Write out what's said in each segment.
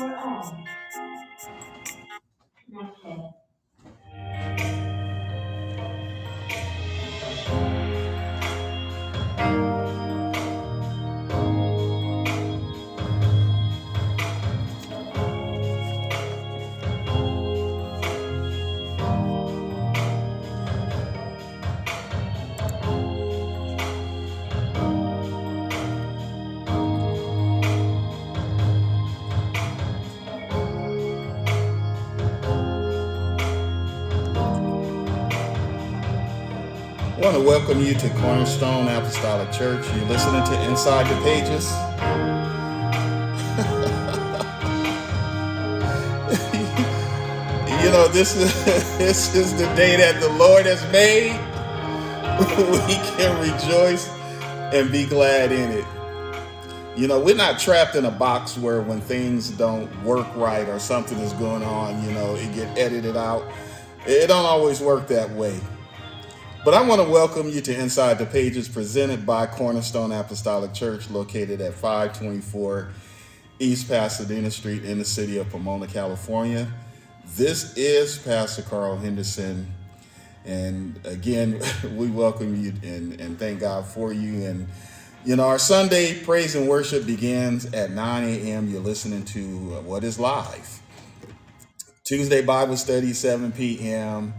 I want to welcome you to Cornerstone Apostolic Church. You're listening to Inside the Pages. you know, this is this is the day that the Lord has made. we can rejoice and be glad in it. You know, we're not trapped in a box where when things don't work right or something is going on, you know, it get edited out. It don't always work that way. But I want to welcome you to Inside the Pages presented by Cornerstone Apostolic Church located at 524 East Pasadena Street in the city of Pomona, California. This is Pastor Carl Henderson. And again, we welcome you and, and thank God for you. And, you know, our Sunday praise and worship begins at 9 a.m. You're listening to what is live. Tuesday Bible study, 7 p.m.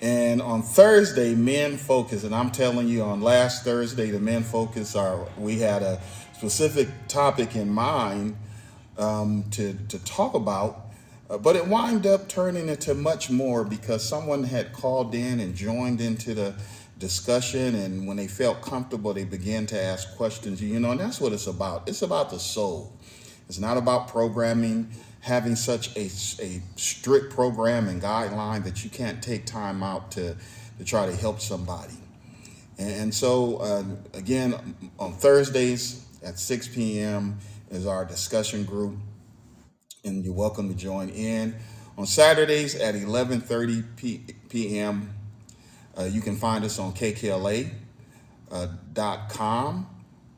And on Thursday, men focus, and I'm telling you, on last Thursday, the men focus are we had a specific topic in mind um, to to talk about, uh, but it wound up turning into much more because someone had called in and joined into the discussion, and when they felt comfortable, they began to ask questions. You know, and that's what it's about. It's about the soul. It's not about programming having such a, a strict program and guideline that you can't take time out to, to try to help somebody. And so, uh, again, on Thursdays at 6 p.m. is our discussion group, and you're welcome to join in. On Saturdays at 11:30 p.m., uh, you can find us on kkla.com uh,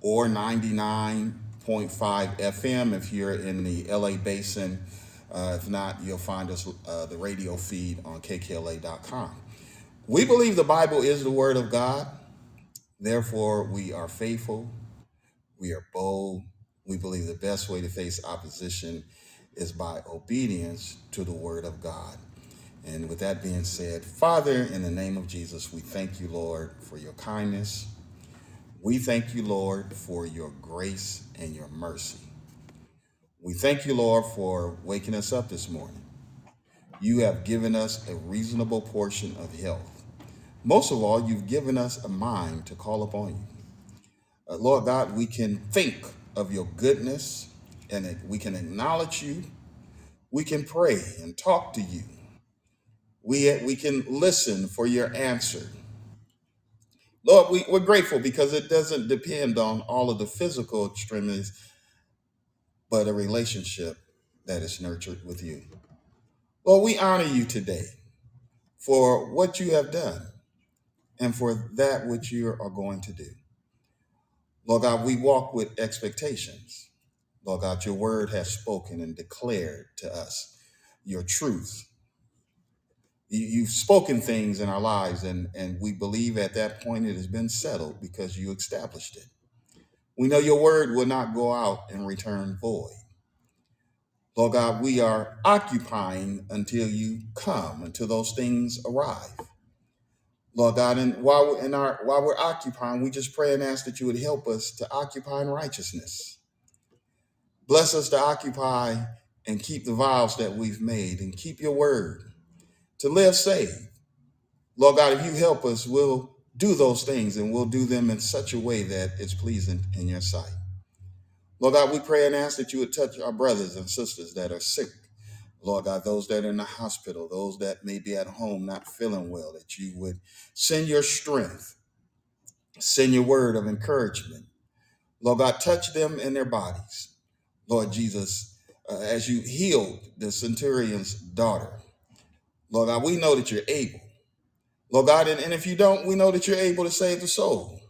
or 99 106.5 FM if you're in the LA basin. Uh, if not, you'll find us uh, the radio feed on kkla.com. We believe the Bible is the Word of God. Therefore, we are faithful. We are bold. We believe the best way to face opposition is by obedience to the Word of God. And with that being said, Father, in the name of Jesus, we thank you, Lord, for your kindness. We thank you, Lord, for your grace and your mercy. We thank you, Lord, for waking us up this morning. You have given us a reasonable portion of health. Most of all, you've given us a mind to call upon you. Uh, Lord God, we can think of your goodness and we can acknowledge you. We can pray and talk to you. We, we can listen for your answer. Lord, we, we're grateful because it doesn't depend on all of the physical extremities, but a relationship that is nurtured with you. Lord, we honor you today for what you have done and for that which you are going to do. Lord God, we walk with expectations. Lord God, your word has spoken and declared to us your truth you- have spoken things in our lives, and, and we believe at that point it has been settled because you established it. We know your word will not go out and return void. Lord God, we are occupying until you come, until those things arrive. Lord God, and while we're in our while we're occupying, we just pray and ask that you would help us to occupy in righteousness. Bless us to occupy and keep the vows that we've made and keep your word to live saved. Lord God, if you help us, we'll do those things and we'll do them in such a way that it's pleasing in your sight. Lord God, we pray and ask that you would touch our brothers and sisters that are sick. Lord God, those that are in the hospital, those that may be at home not feeling well, that you would send your strength. Send your word of encouragement. Lord God, touch them in their bodies. Lord Jesus, uh, as you healed the centurion's daughter. Lord God, we know that you're able. Lord God, and, and if you don't, we know that you're able to save the soul.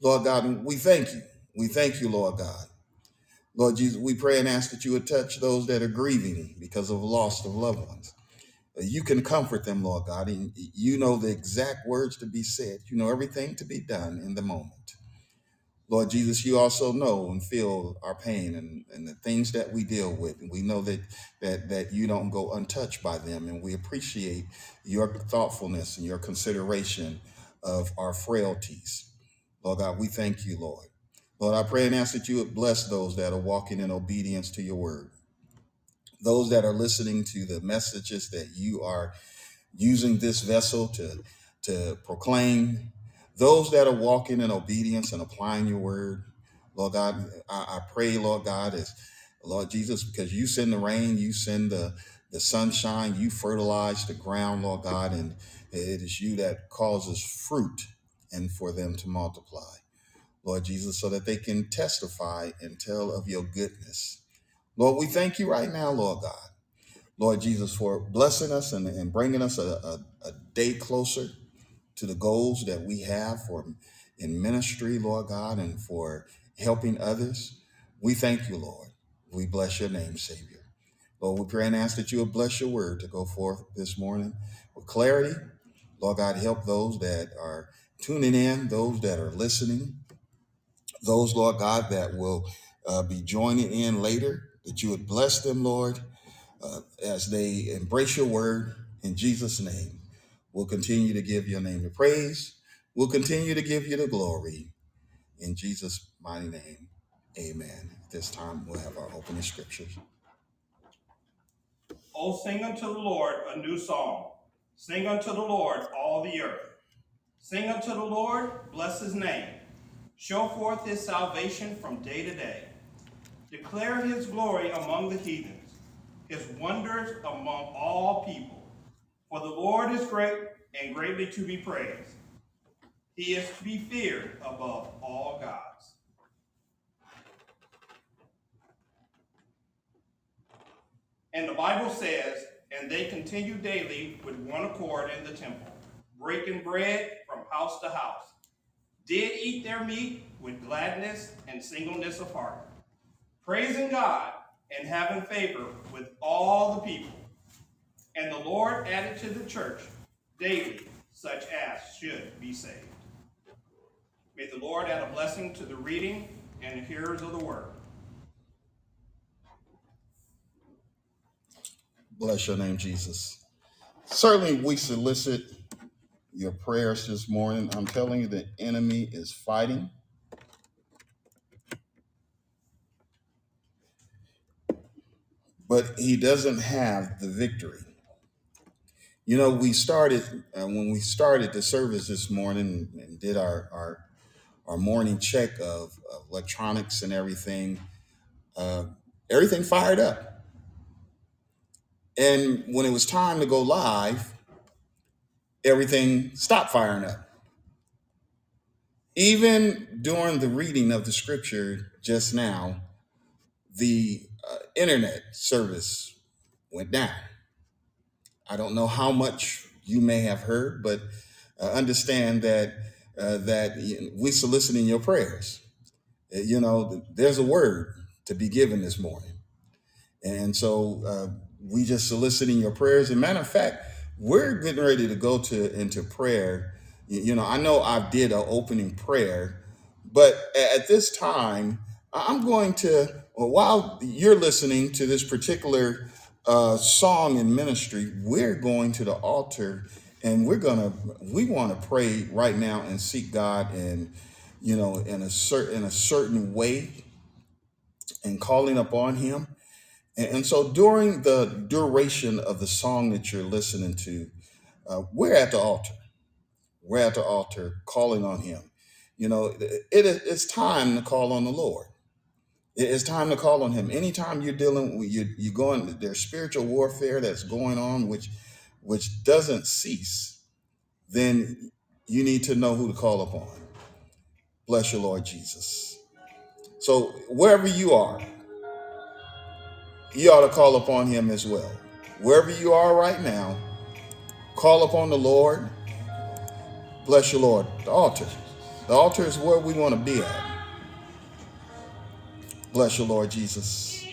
Lord God, and we thank you. We thank you, Lord God. Lord Jesus, we pray and ask that you would touch those that are grieving because of loss of loved ones. You can comfort them, Lord God, and you know the exact words to be said. You know everything to be done in the moment. Lord Jesus, you also know and feel our pain and, and the things that we deal with. And we know that, that that you don't go untouched by them. And we appreciate your thoughtfulness and your consideration of our frailties. Lord God, we thank you, Lord. Lord, I pray and ask that you would bless those that are walking in obedience to your word, those that are listening to the messages that you are using this vessel to to proclaim those that are walking in obedience and applying your word lord god i, I pray lord god is lord jesus because you send the rain you send the the sunshine you fertilize the ground lord god and it is you that causes fruit and for them to multiply lord jesus so that they can testify and tell of your goodness. Lord we thank you right now lord god Lord Jesus, for blessing us and, and bringing us a, a, a day closer to the goals that we have for in ministry, Lord God, and for helping others. We thank you, Lord. We bless your name, Savior. Lord, we pray and ask that you would bless your word to go forth this morning with clarity. Lord God, help those that are tuning in, those that are listening, those, Lord God, that will uh, be joining in later, that you would bless them, Lord uh, as they embrace your word in Jesus' name. We'll continue to give your name the praise. We'll continue to give you the glory in Jesus' mighty name. Amen. This time, we'll have our opening scriptures. O sing unto the Lord a new song. Sing unto the Lord all the earth. Sing unto the Lord, bless his name. Show forth his salvation from day to day. Declare his glory among the heathens, his wonders among all people. For the Lord is great and greatly to be praised. He is to be feared above all gods. And the Bible says, and they continued daily with one accord in the temple, breaking bread from house to house, did eat their meat with gladness and singleness of heart, praising God and having favor with all the people. And the Lord added to the church daily such as should be saved. May the Lord add a blessing to the reading and the hearers of the word. Bless your name, Jesus. Certainly, we solicit your prayers this morning. I'm telling you, the enemy is fighting, but he doesn't have the victory. You know, we started uh, when we started the service this morning and did our our, our morning check of, of electronics and everything. Uh, everything fired up, and when it was time to go live, everything stopped firing up. Even during the reading of the scripture just now, the uh, internet service went down. I don't know how much you may have heard, but uh, understand that uh, that we soliciting your prayers. Uh, You know, there's a word to be given this morning, and so uh, we just soliciting your prayers. As a matter of fact, we're getting ready to go to into prayer. You, you know, I know I did an opening prayer, but at this time, I'm going to while you're listening to this particular uh, song in ministry, we're going to the altar and we're gonna we want to pray right now and seek God and you know in a certain in a certain way and calling upon Him. And, and so during the duration of the song that you're listening to, uh, we're at the altar. We're at the altar calling on Him. You know, it, it- it's time to call on the Lord. It- It's time to call on Him. Anytime you're dealing with you, you're going there's spiritual warfare that's going on, which which doesn't cease. Then you need to know who to call upon. Bless your Lord Jesus. So wherever you are, you ought to call upon him as well. Wherever you are right now, call upon the Lord. Bless your Lord. The altar. The altar is where we want to be at. Bless you, Lord Jesus.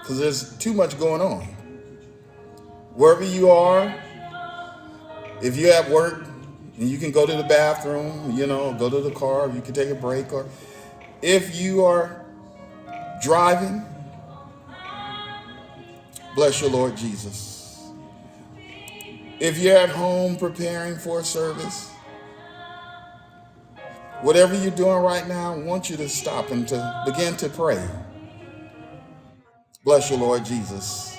Because there's too much going on. Wherever you are, if you're at work and you can go to the bathroom, you know, go to the car, you can take a break, or if you are driving, bless your Lord Jesus. If you're at home preparing for a service, whatever you're doing right now, I want you to stop and to begin to pray. Bless your Lord Jesus.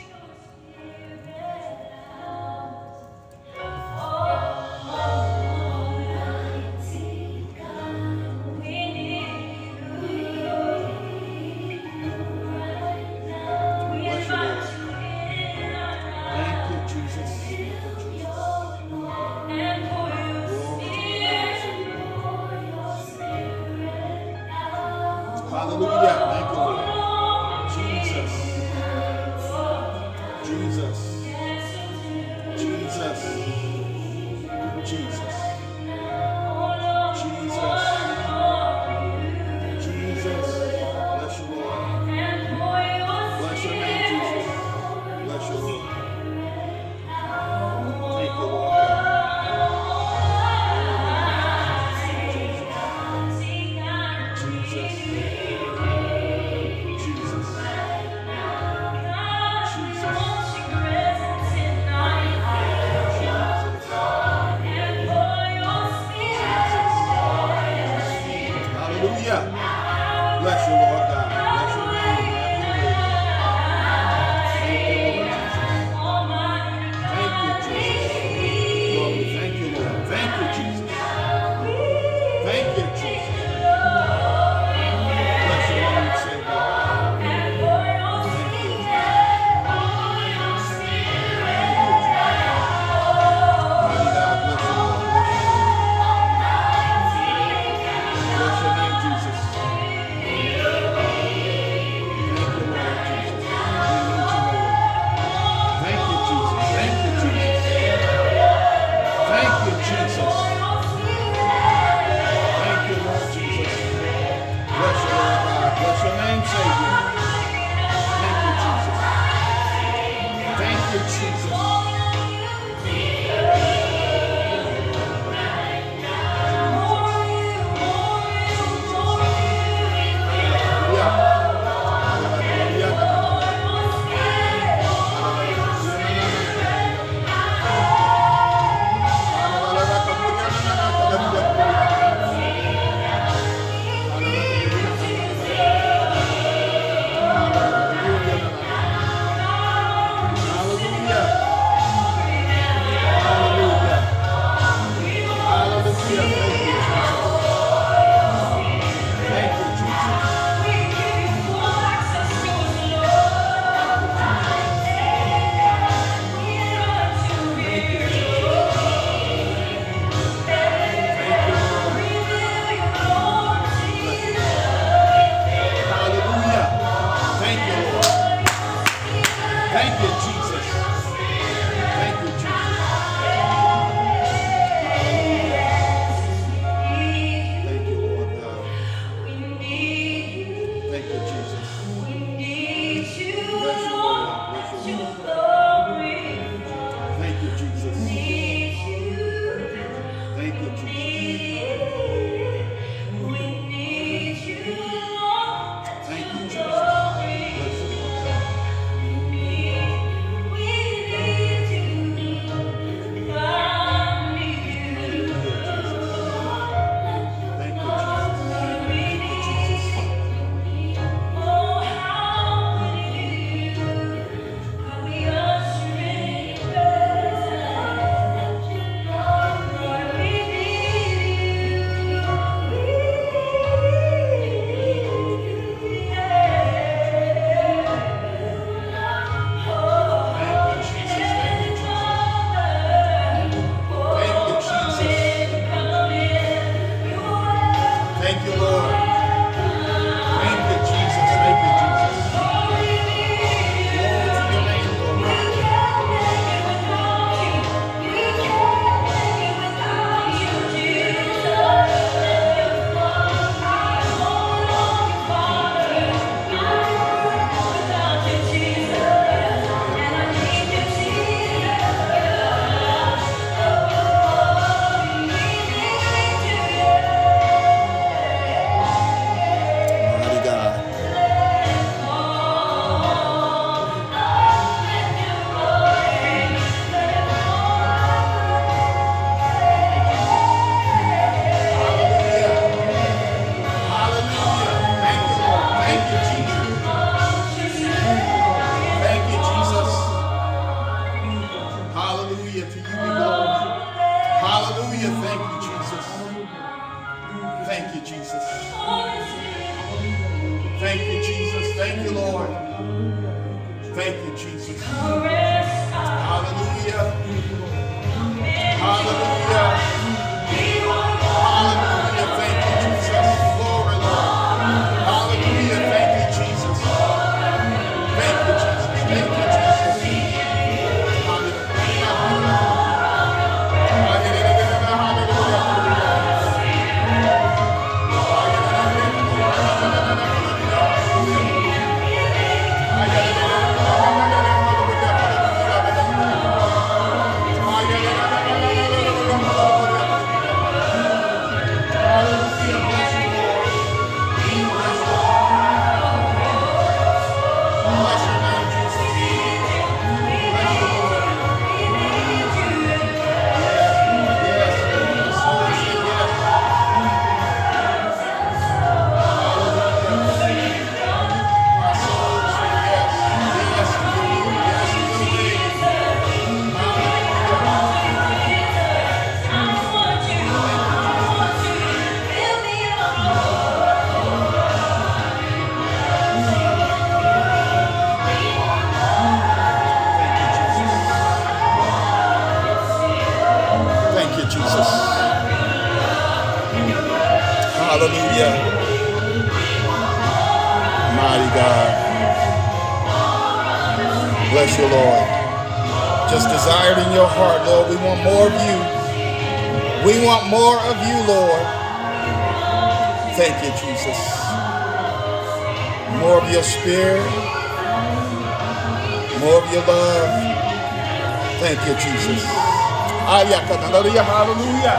Hallelujah. Hallelujah.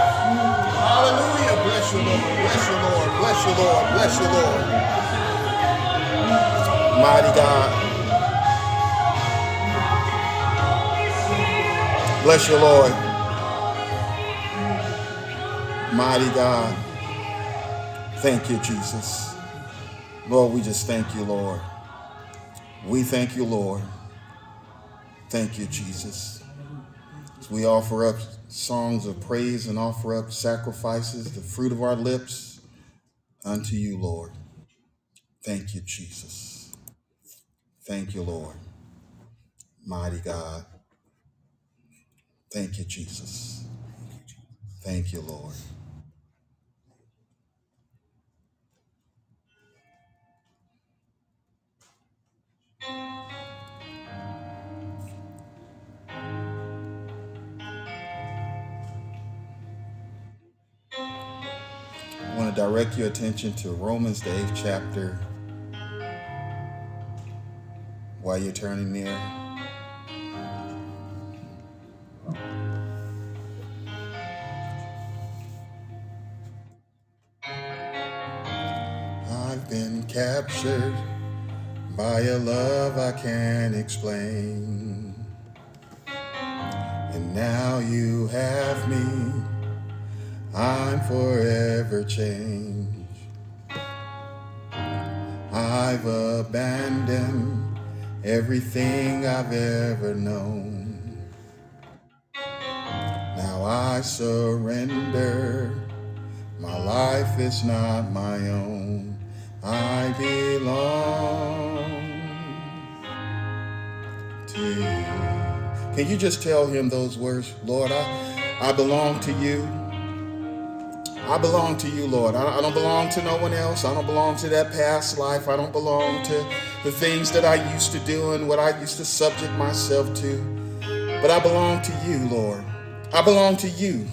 Hallelujah. Bless you, Lord. Bless you, Lord. Bless you, Lord. Bless you, Lord. Mighty God. Bless you, Lord. Mighty God. Thank you, Jesus. Lord, we just thank you, Lord. We thank you, Lord. Thank you, Jesus. As we offer up songs of praise and offer up sacrifices, the fruit of our lips unto you, Lord. Thank you, Jesus. Thank you, Lord. Mighty God. Thank you, Jesus. Thank you, Lord. I want to direct your attention to Romans, the eighth chapter, while you're turning there. I've been captured by a love I can't explain. And now you have me. I'm forever changed. I've abandoned everything I've ever known. Now I surrender. My life is not my own. I belong to you. Can you just tell him those words? Lord, I, I belong to you. I belong to you, Lord. I, don't belong to no one else. I don't belong to that past life. I don't belong to the things that I used to do and what I used to subject myself to. But I belong to you, Lord. I belong to you.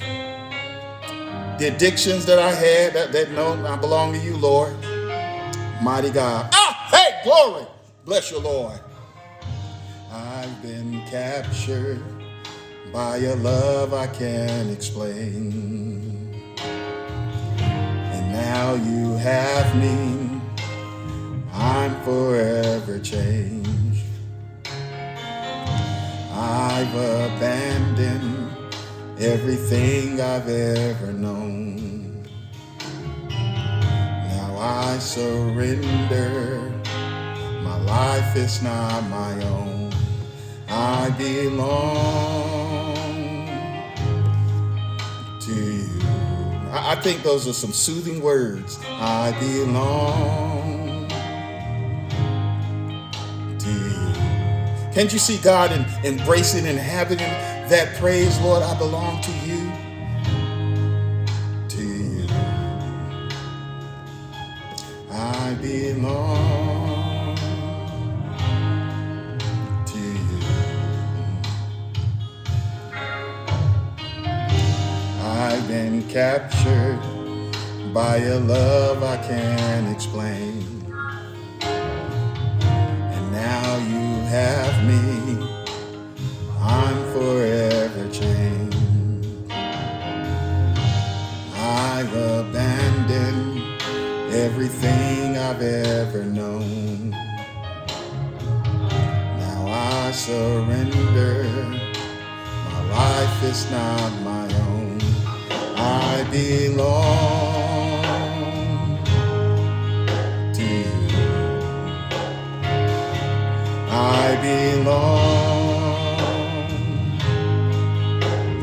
The addictions that I had, that, that no, I belong to you, Lord. Mighty God. Ah, hey, glory. Bless you, Lord. I've been captured by a love I can't explain. Now you have me. I'm forever changed. I've abandoned everything I've ever known. Now I surrender. My life is not my own. I belong to you. I, I think those are some soothing words. I belong to you. Can't you see God in, embracing, and inhabiting that praise, Lord? I belong to you. Captured by a love I can't explain. And now you have me. I'm forever changed. I've abandoned everything I've ever known. Now I surrender. My life is not. I belong to you. I belong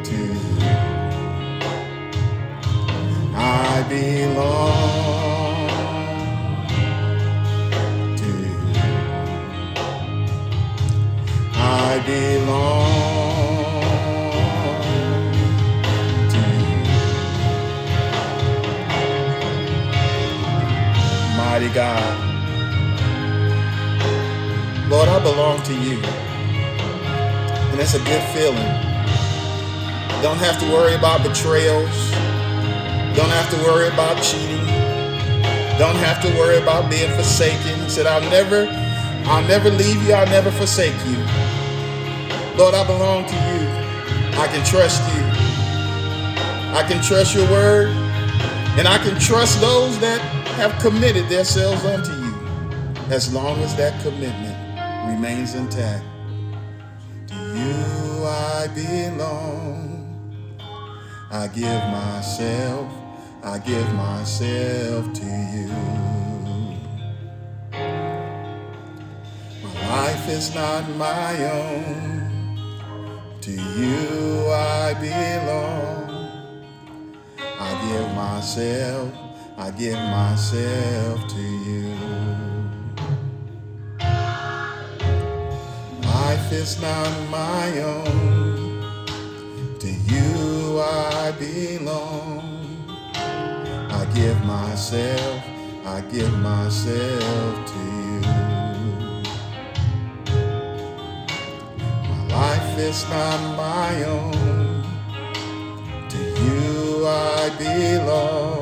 to you. I belong to you. I belong Mighty God. Lord, I belong to you. And it's a good feeling. Don't have to worry about betrayals. Don't have to worry about cheating. Don't have to worry about being forsaken. He said, I'll never, I'll never leave you, I'll never forsake you. Lord, I belong to you. I can trust you. I can trust your word. And I can trust those that have committed themselves unto you. As long as that commitment remains intact. To you I belong. I give myself, I give myself to you. My life is not my own. To you I belong. I give myself, I give myself to you. Life is not my own. To you I belong. I give myself, I give myself to you. My life is not my own. To you I belong.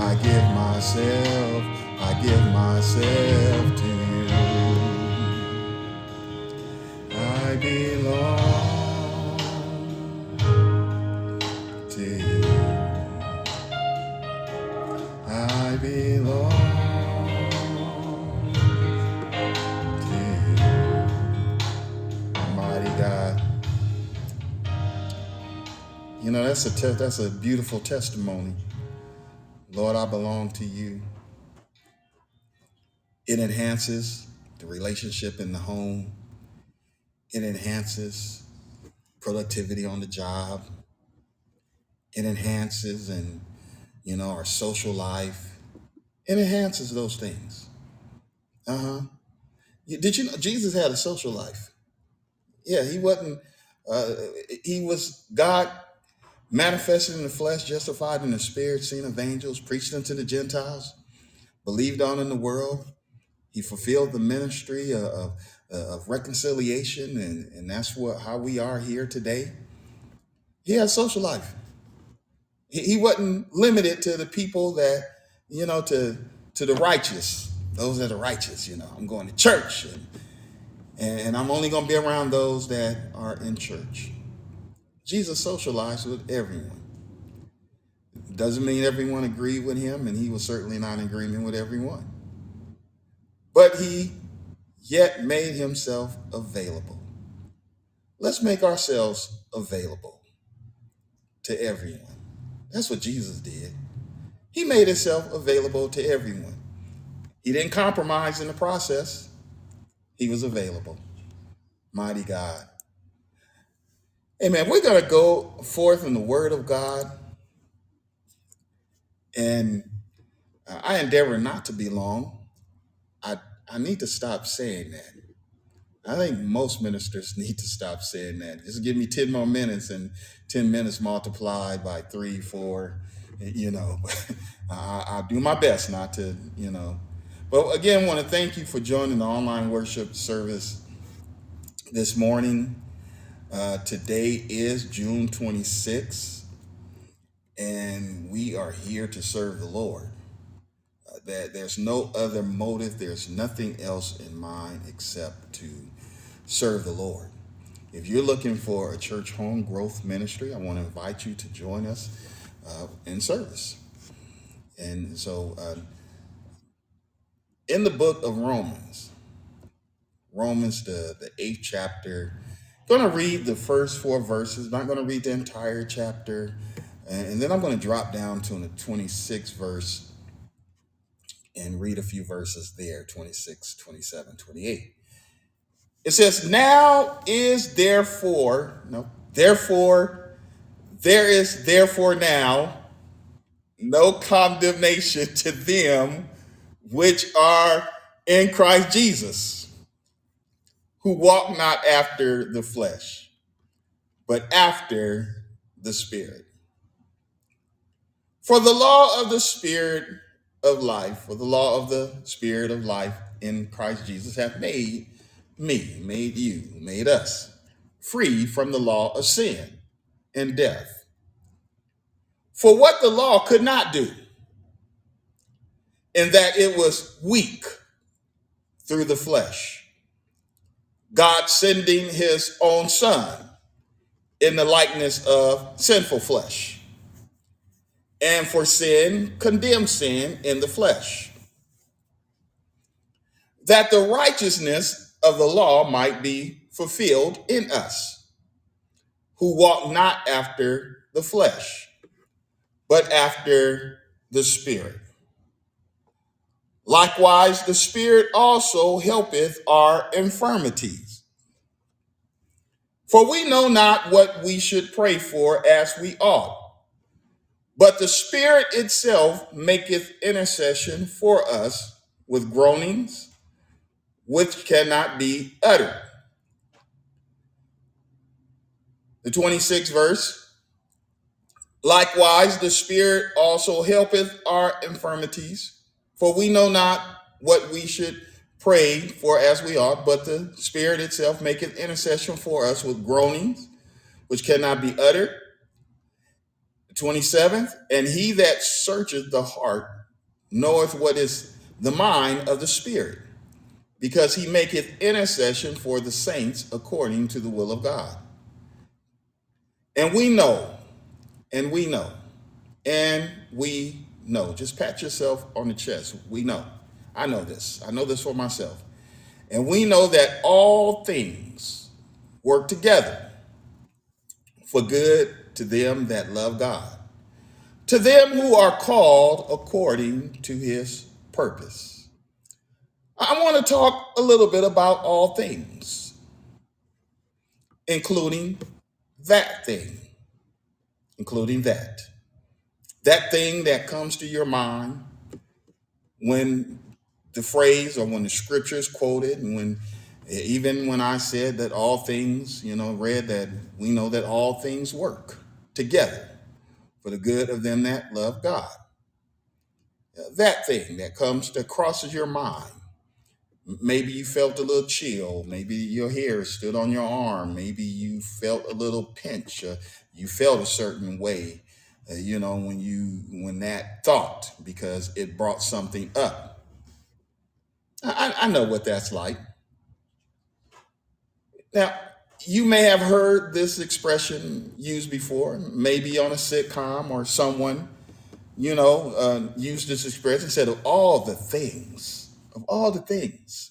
I give myself, I give myself to you. I belong to you. I belong to you. Almighty God. You know, that's a te- that's a beautiful testimony. Lord, I belong to you. It enhances the relationship in the home. It enhances productivity on the job. It enhances and you know our social life. It enhances those things. Uh-huh. Did you know Jesus had a social life? Yeah, he wasn't uh, he was God manifested in the flesh, justified in the spirit, seen of angels, preached unto the Gentiles, believed on in the world. He fulfilled the ministry of, of, reconciliation, and, and that's what how we are here today. He had social life. He, he wasn't limited to the people that, you know, to to the righteous, those are righteous, you know. I'm going to church and, and I'm only gonna be around those that are in church. Jesus socialized with everyone. Doesn't mean everyone agreed with him, and he was certainly not in agreement with everyone. But he yet made himself available. Let's make ourselves available to everyone. That's what Jesus did. He made himself available to everyone. He didn't compromise in the process, he was available. Mighty God. Amen. We're going to go forth in the Word of God, and I endeavor not to be long. I I need to stop saying that. I think most ministers need to stop saying that. Just give me 10 more minutes and 10 minutes multiplied by three, four, you know. I, I'll do my best not to, you know. But again, want to thank you for joining the online worship service this morning. Uh, today is June 26th, and we are here to serve the Lord. Uh, that there's no other motive, there's nothing else in mind except to serve the Lord. If you're looking for a church home growth ministry, I want to invite you to join us uh, in service. And so, uh, in the book of Romans, Romans, the, the eighth chapter, going to read the first four verses, not going to read the entire chapter. And, then I'm going to drop down to the 26th verse and read a few verses there 26, 27, 28. It says, Now is therefore, no, therefore, there is therefore now no condemnation to them which are in Christ Jesus, who walk not after the flesh, but after the Spirit. For the law of the Spirit of life, for the law of the Spirit of life in Christ Jesus hath made me, made you, made us free from the law of sin and death. For what the law could not do, in that it was weak through the flesh, God sending his own son in the likeness of sinful flesh, and for sin, condemned sin in the flesh, that the righteousness of the law might be fulfilled in us, who walk not after the flesh, but after the Spirit. Likewise, the Spirit also helpeth our infirmities. For we know not what we should pray for as we ought, but the Spirit itself maketh intercession for us with groanings which cannot be uttered. The 26th verse Likewise, the Spirit also helpeth our infirmities, for we know not what we should pray for as we ought, but the Spirit itself maketh intercession for us with groanings which cannot be uttered. 27th, and he that searcheth the heart knoweth what is the mind of the Spirit, because he maketh intercession for the saints according to the will of God. And we know, and we know, and we know. Just pat yourself on the chest. We know. I know this. I know this for myself. And we know that all things work together for good to them that love God, to them who are called according to his purpose. I want to talk a little bit about all things, including that thing, including that. That thing that comes to your mind when the phrase or when the scripture is quoted, and when even when I said that all things, you know, read that we know that all things work together for the good of them that love God. That thing that comes that crosses your mind. Maybe you felt a little chill. Maybe your hair stood on your arm. Maybe you felt a little pinch. Uh, you felt a certain way, you know, when you when that thought because it brought something up. I, I I know what that's like. Now, you may have heard this expression used before, maybe on a sitcom or someone, you know, uh, used this expression, said, of all the things, of all the things.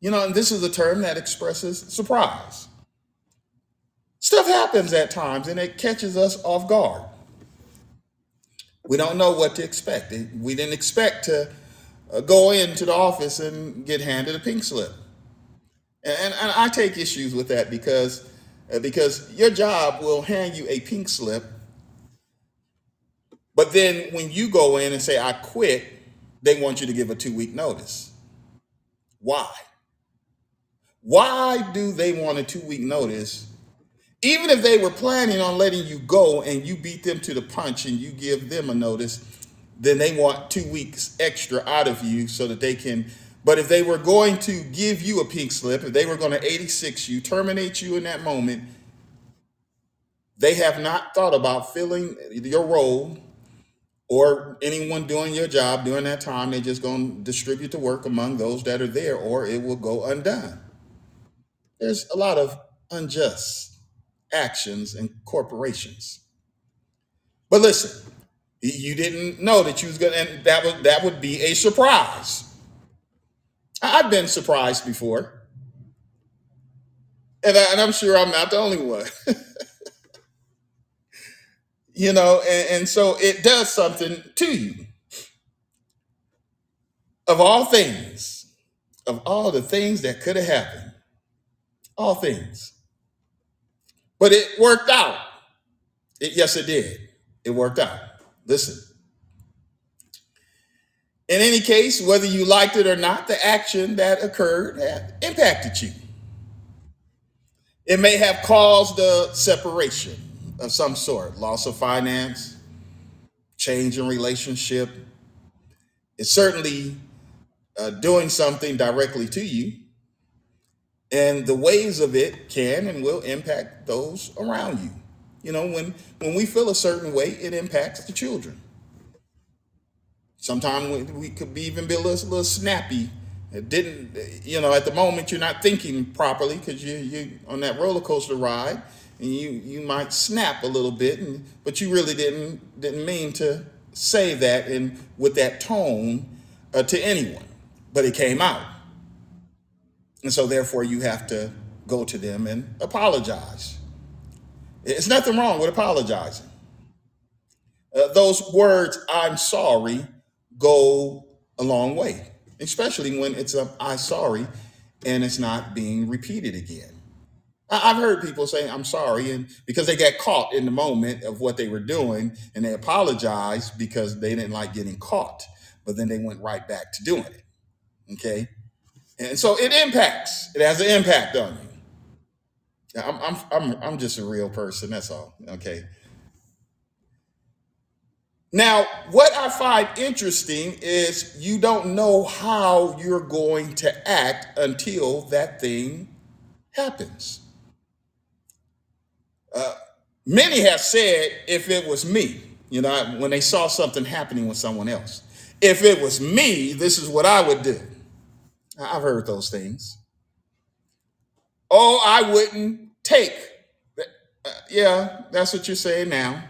You know, and this is a term that expresses surprise. Stuff happens at times and it catches us off guard. We don't know what to expect. We didn't expect to uh, go into the office and get handed a pink slip. And, and I take issues with that because uh, because your job will hand you a pink slip, but then when you go in and say, I quit, they want you to give a two week notice. Why? Why do they want a two week notice? Even if they were planning on letting you go and you beat them to the punch and you give them a notice, then they want two weeks extra out of you so that they can. But if they were going to give you a pink slip, if they were going to 86 you, terminate you in that moment, they have not thought about filling your role or anyone doing your job during that time. They're just going to distribute the work among those that are there, or it will go undone. There's a lot of unjust actions and corporations. But listen, you didn't know that you was gonna, and that would that would be a surprise. I- have been surprised before, and, I, I'm sure I'm not the only one. you know, and, and so it does something to you. Of all things, of all the things that could have happened, all things, but it worked out. It, yes, it did. It worked out. Listen, in any case, whether you liked it or not, the action that occurred had impacted you. It may have caused a separation of some sort, loss of finance, change in relationship. It's certainly uh, doing something directly to you. And the waves of it can and will impact those around you. You know, when when we feel a certain way, it impacts the children. Sometimes we, we could be even be a little, little snappy. It didn't, you know, at the moment you're not thinking properly because you you on that roller coaster ride, and you you might snap a little bit, and but you really didn't didn't mean to say that and with that tone uh, to anyone, but it came out, and so therefore you have to go to them and apologize. It's nothing wrong with apologizing. Uh, those words, I'm sorry, go a long way, especially when it's a I'm sorry and it's not being repeated again. I- I've heard people say, I'm sorry, and because they got caught in the moment of what they were doing and they apologized because they didn't like getting caught, but then they went right back to doing it. Okay. And so it impacts, it has an impact on you. Yeah, I'm I'm I'm I'm just a real person. That's all. Okay. Now, what I find interesting is you don't know how you're going to act until that thing happens. Uh, many have said, if it was me, you know, when they saw something happening with someone else, if it was me, this is what I would do. I've heard those things. Oh, I wouldn't take. Uh, yeah, that's what you're saying now.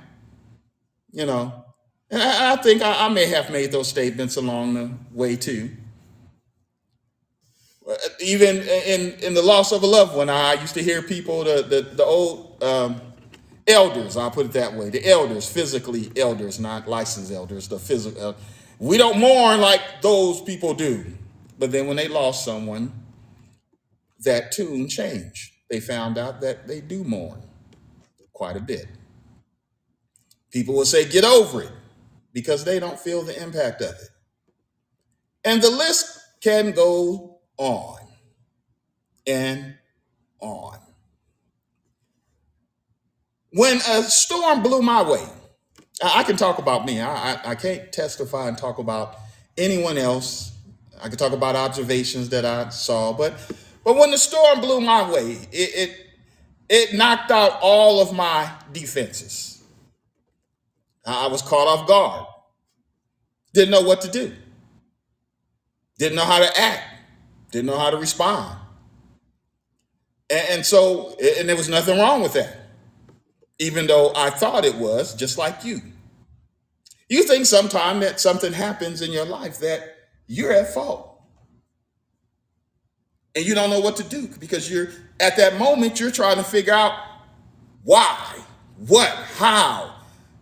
You know, and I, I think I, I may have made those statements along the way too. Uh, Even in in the loss of a loved one, I used to hear people, the the, the old um, elders, I'll put it that way, the elders, physically elders, not licensed elders, the physical. we don't mourn like those people do. But then when they lost someone, that tune changed. They found out that they do mourn quite a bit. People will say, get over it because they don't feel the impact of it. And the list can go on and on. When a storm blew my way, I, can talk about me. I, I, I can't testify and talk about anyone else. I could talk about observations that I saw, but but when the storm blew my way, it it, it knocked out all of my defenses. I was caught off guard. Didn't know what to do. Didn't know how to act. Didn't know how to respond. And, and so, and there was nothing wrong with that, even though I thought it was, just like you. You think sometime that something happens in your life that you're at fault and you don't know what to do because you're at that moment, you're trying to figure out why, what, how,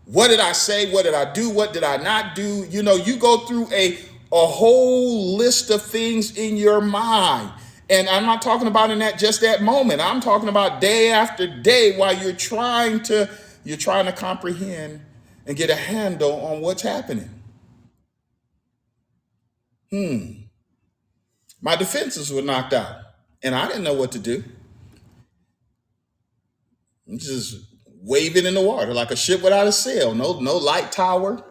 what did I say, what did I do, what did I not do. You know, you go through a, a whole list of things in your mind And I'm not talking about in that just that moment. I'm talking about day after day while you're trying to you're trying to comprehend and get a handle on what's happening. Hmm. My defenses were knocked out, and I didn't know what to do. I'm just waving in the water like a ship without a sail. No, no light tower.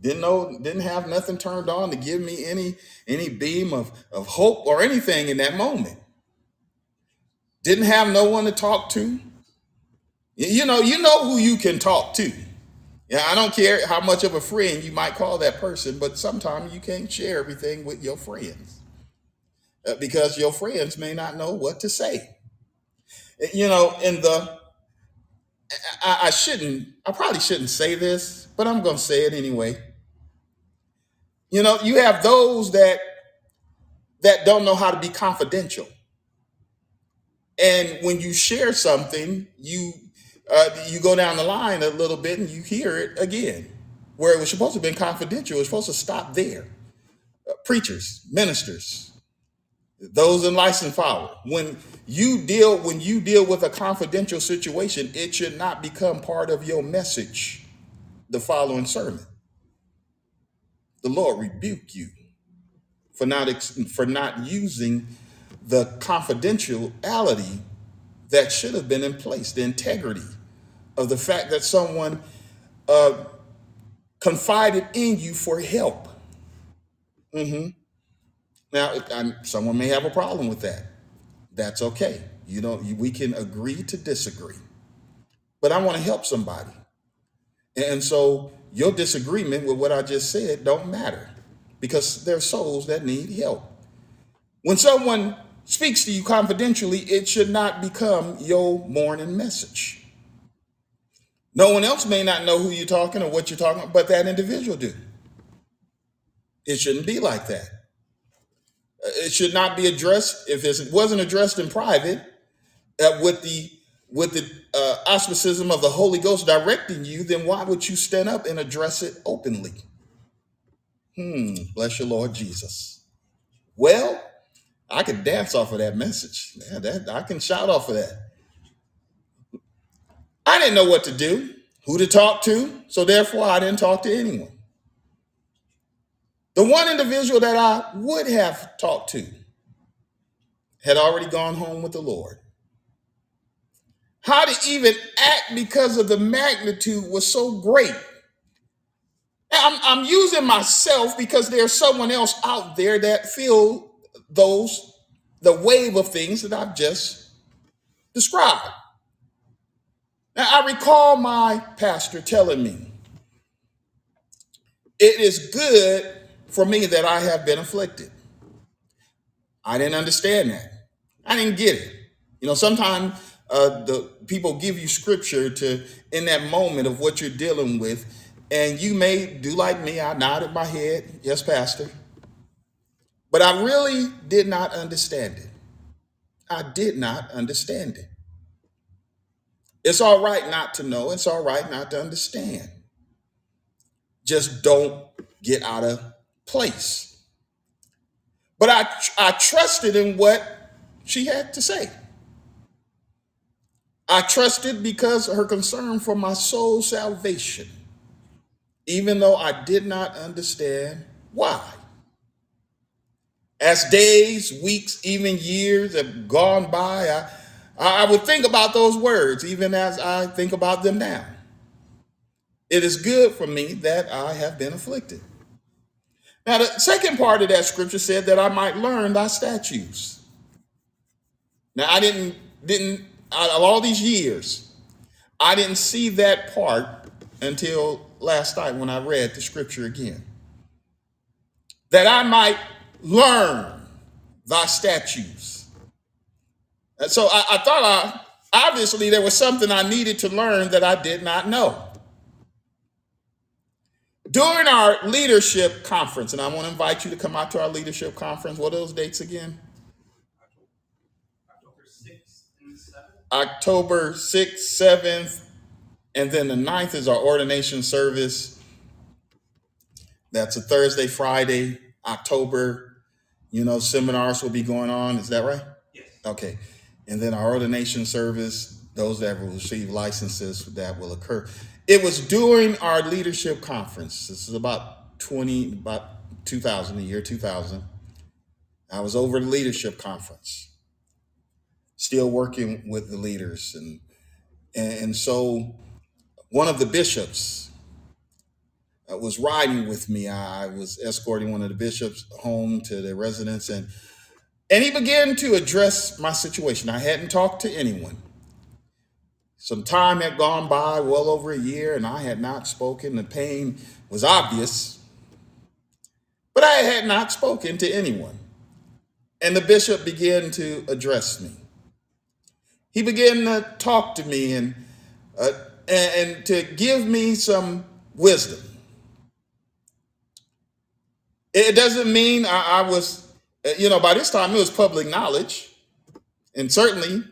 Didn't know, didn't have nothing turned on to give me any any beam of, of hope or anything in that moment. Didn't have no one to talk to. You you know, you know who you can talk to. Yeah, I don't care how much of a friend you might call that person, but sometimes you can't share everything with your friends uh, because your friends may not know what to say. Uh, You know, in the I, I shouldn't, I probably shouldn't say this, but I'm going to say it anyway. You know, you have those that that don't know how to be confidential, and when you share something, you uh, you go down the line a little bit and you hear it again, where it was supposed to have been confidential. It was supposed to stop there. Uh, preachers, ministers, those in licensed power. When you deal when you deal with a confidential situation, it should not become part of your message. The following sermon, the Lord rebuke you for not ex- for not using the confidentiality that should have been in place, the integrity of the fact that someone uh, confided in you for help. hmm Now, I'm, someone may have a problem with that. That's okay. You know, we can agree to disagree. But I want to help somebody, and so your disagreement with what I just said don't matter because there are souls that need help. When someone speaks to you confidentially, it should not become your morning message. No one else may not know who you're talking or what you're talking about, but that individual do. It shouldn't be like that. Uh, It should not be addressed if it wasn't addressed in private uh, with the with the uh, auspicism of the Holy Ghost directing you. Then why would you stand up and address it openly? Hmm. Bless your Lord Jesus. Well, I could dance off of that message. Yeah, that I can shout off of that. I didn't know what to do, who to talk to, so therefore I didn't talk to anyone. The one individual that I would have talked to had already gone home with the Lord. How to even act because of the magnitude was so great. I'm, I'm using myself because there's someone else out there that feel those the wave of things that I've just described. Now I recall my pastor telling me, it is good for me that I have been afflicted. I didn't understand that. I didn't get it. You know, sometimes uh, the people give you scripture to in that moment of what you're dealing with, and you may do like me. I nodded my head, yes, Pastor, but I really did not understand it. I did not understand it. It's all right not to know. It's all right not to understand. Just don't get out of place. But I I trusted in what she had to say. I trusted because her concern for my soul's salvation, even though I did not understand why. As days, weeks, even years have gone by, I, I would think about those words, even as I think about them now. It is good for me that I have been afflicted. Now, the second part of that scripture said that I might learn thy statutes. Now, I didn't, didn't, out of all these years, I didn't see that part until last night when I read the scripture again. That I might learn thy statutes. And so I, I thought I, obviously there was something I needed to learn that I did not know. During our leadership conference, and I want to invite you to come out to our leadership conference. What are those dates again? October 6th and 7th. October 6th, 7th, and then the 9th is our ordination service. That's a Thursday, Friday, October. You know, seminars will be going on. Is that right? Yes. Okay. And then our ordination service, those that will receive licenses, that will occur. It was during our leadership conference. This is about 20, about 2000, the year 2000. I was over the leadership conference, still working with the leaders. And, and so one of the bishops was riding with me. I was escorting one of the bishops home to their residence, and and he began to address my situation. I hadn't talked to anyone. Some time had gone by, well over a year, and I had not spoken. The pain was obvious, but I had not spoken to anyone. And the bishop began to address me. He began to talk to me and, uh, and, and to give me some wisdom. It doesn't mean I, I was, uh, you know, by this time it was public knowledge. And certainly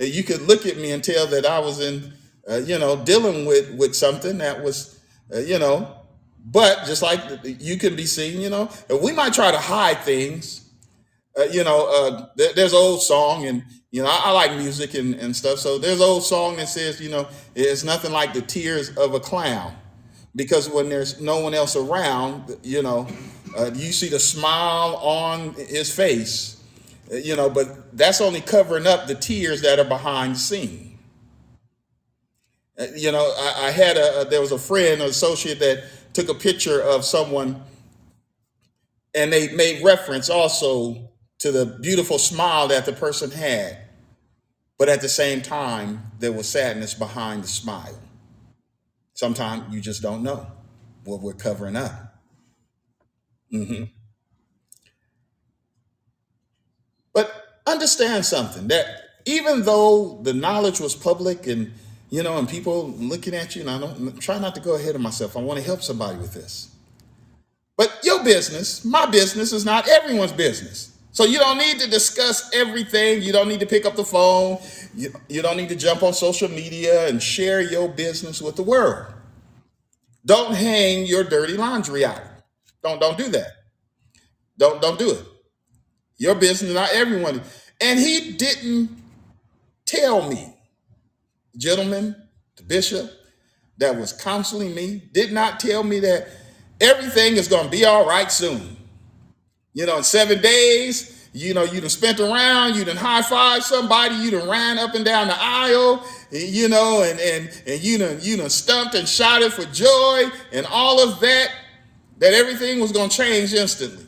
uh, you could look at me and tell that I was in, uh, you know, dealing with, with something that was, uh, you know, but just like you can be seen, you know, we might try to hide things. Uh, you know, uh, there, there's an old song, and you know, I, I like music and, and stuff. So there's an old song that says, you know, it's nothing like the tears of a clown, because when there's no one else around, you know, uh, you see the smile on his face, uh, you know, but that's only covering up the tears that are behind the scene. Uh, You know, I, I had a, there was a friend, an associate that took a picture of someone and they made reference also to the beautiful smile that the person had. But at the same time, there was sadness behind the smile. Sometimes you just don't know what we're covering up. Hmm But understand something that even though the knowledge was public and you know, and people looking at you, and I don't try not to go ahead of myself. I want to help somebody with this. But your business, my business, is not everyone's business. So you don't need to discuss everything. You don't need to pick up the phone. You, you don't need to jump on social media and share your business with the world. Don't hang your dirty laundry out. Don't don't do that. Don't don't do it. Your business, not everyone. And he didn't tell me, gentlemen, the bishop that was counseling me, did not tell me that everything is going to be all right soon. You know, in seven days, you know, you done spent around, you done high five somebody, you done ran up and down the aisle, you know, and and and you done you done stumped and shouted for joy and all of that, that everything was gonna change instantly.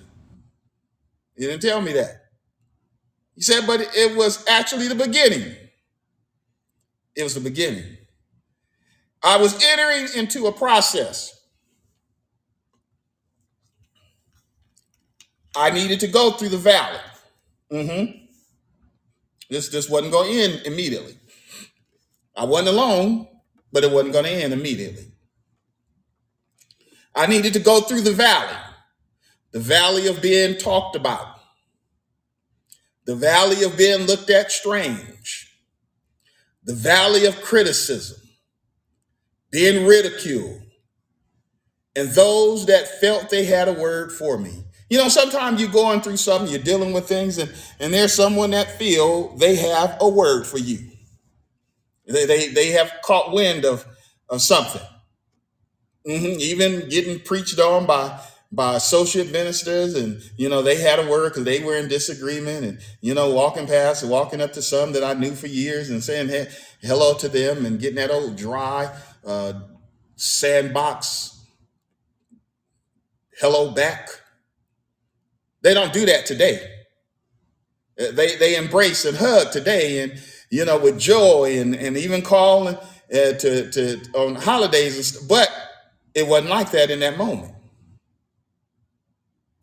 He didn't tell me that. He said, but it was actually the beginning. It was the beginning. I was entering into a process. I needed to go through the valley. hmm This this wasn't going to end immediately. I wasn't alone, but it wasn't going to end immediately. I needed to go through the valley, the valley of being talked about, the valley of being looked at strange, the valley of criticism, being ridiculed, and those that felt they had a word for me. You know, sometimes you're going through something, you're dealing with things, and, and there's someone that feel they have a word for you. They, they, they have caught wind of, of something. Hmm Even getting preached on by by associate ministers, and you know they had a word because they were in disagreement, and you know walking past, and walking up to some that I knew for years, and saying hey, hello to them, and getting that old dry uh, sandbox hello back. They don't do that today. Uh, They they embrace and hug today, and you know with joy, and and even calling uh, to to on holidays, and st- but it wasn't like that in that moment.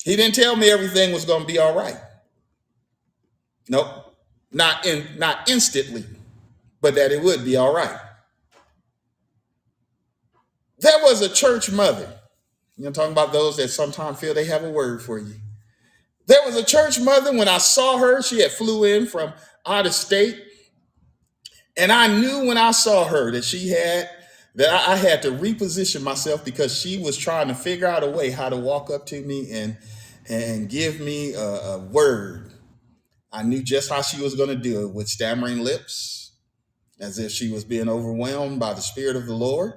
He didn't tell me everything was going to be all right. Nope, not in not instantly, but that it would be all right. There was a church mother. You know, talking about those that sometimes feel they have a word for you. There was a church mother when I saw her. She had flew in from out of state, and I knew when I saw her that she had that I, I had to reposition myself because she was trying to figure out a way how to walk up to me and and give me a, a word I knew just how she was going to do it with stammering lips, as if she was being overwhelmed by the Spirit of the Lord.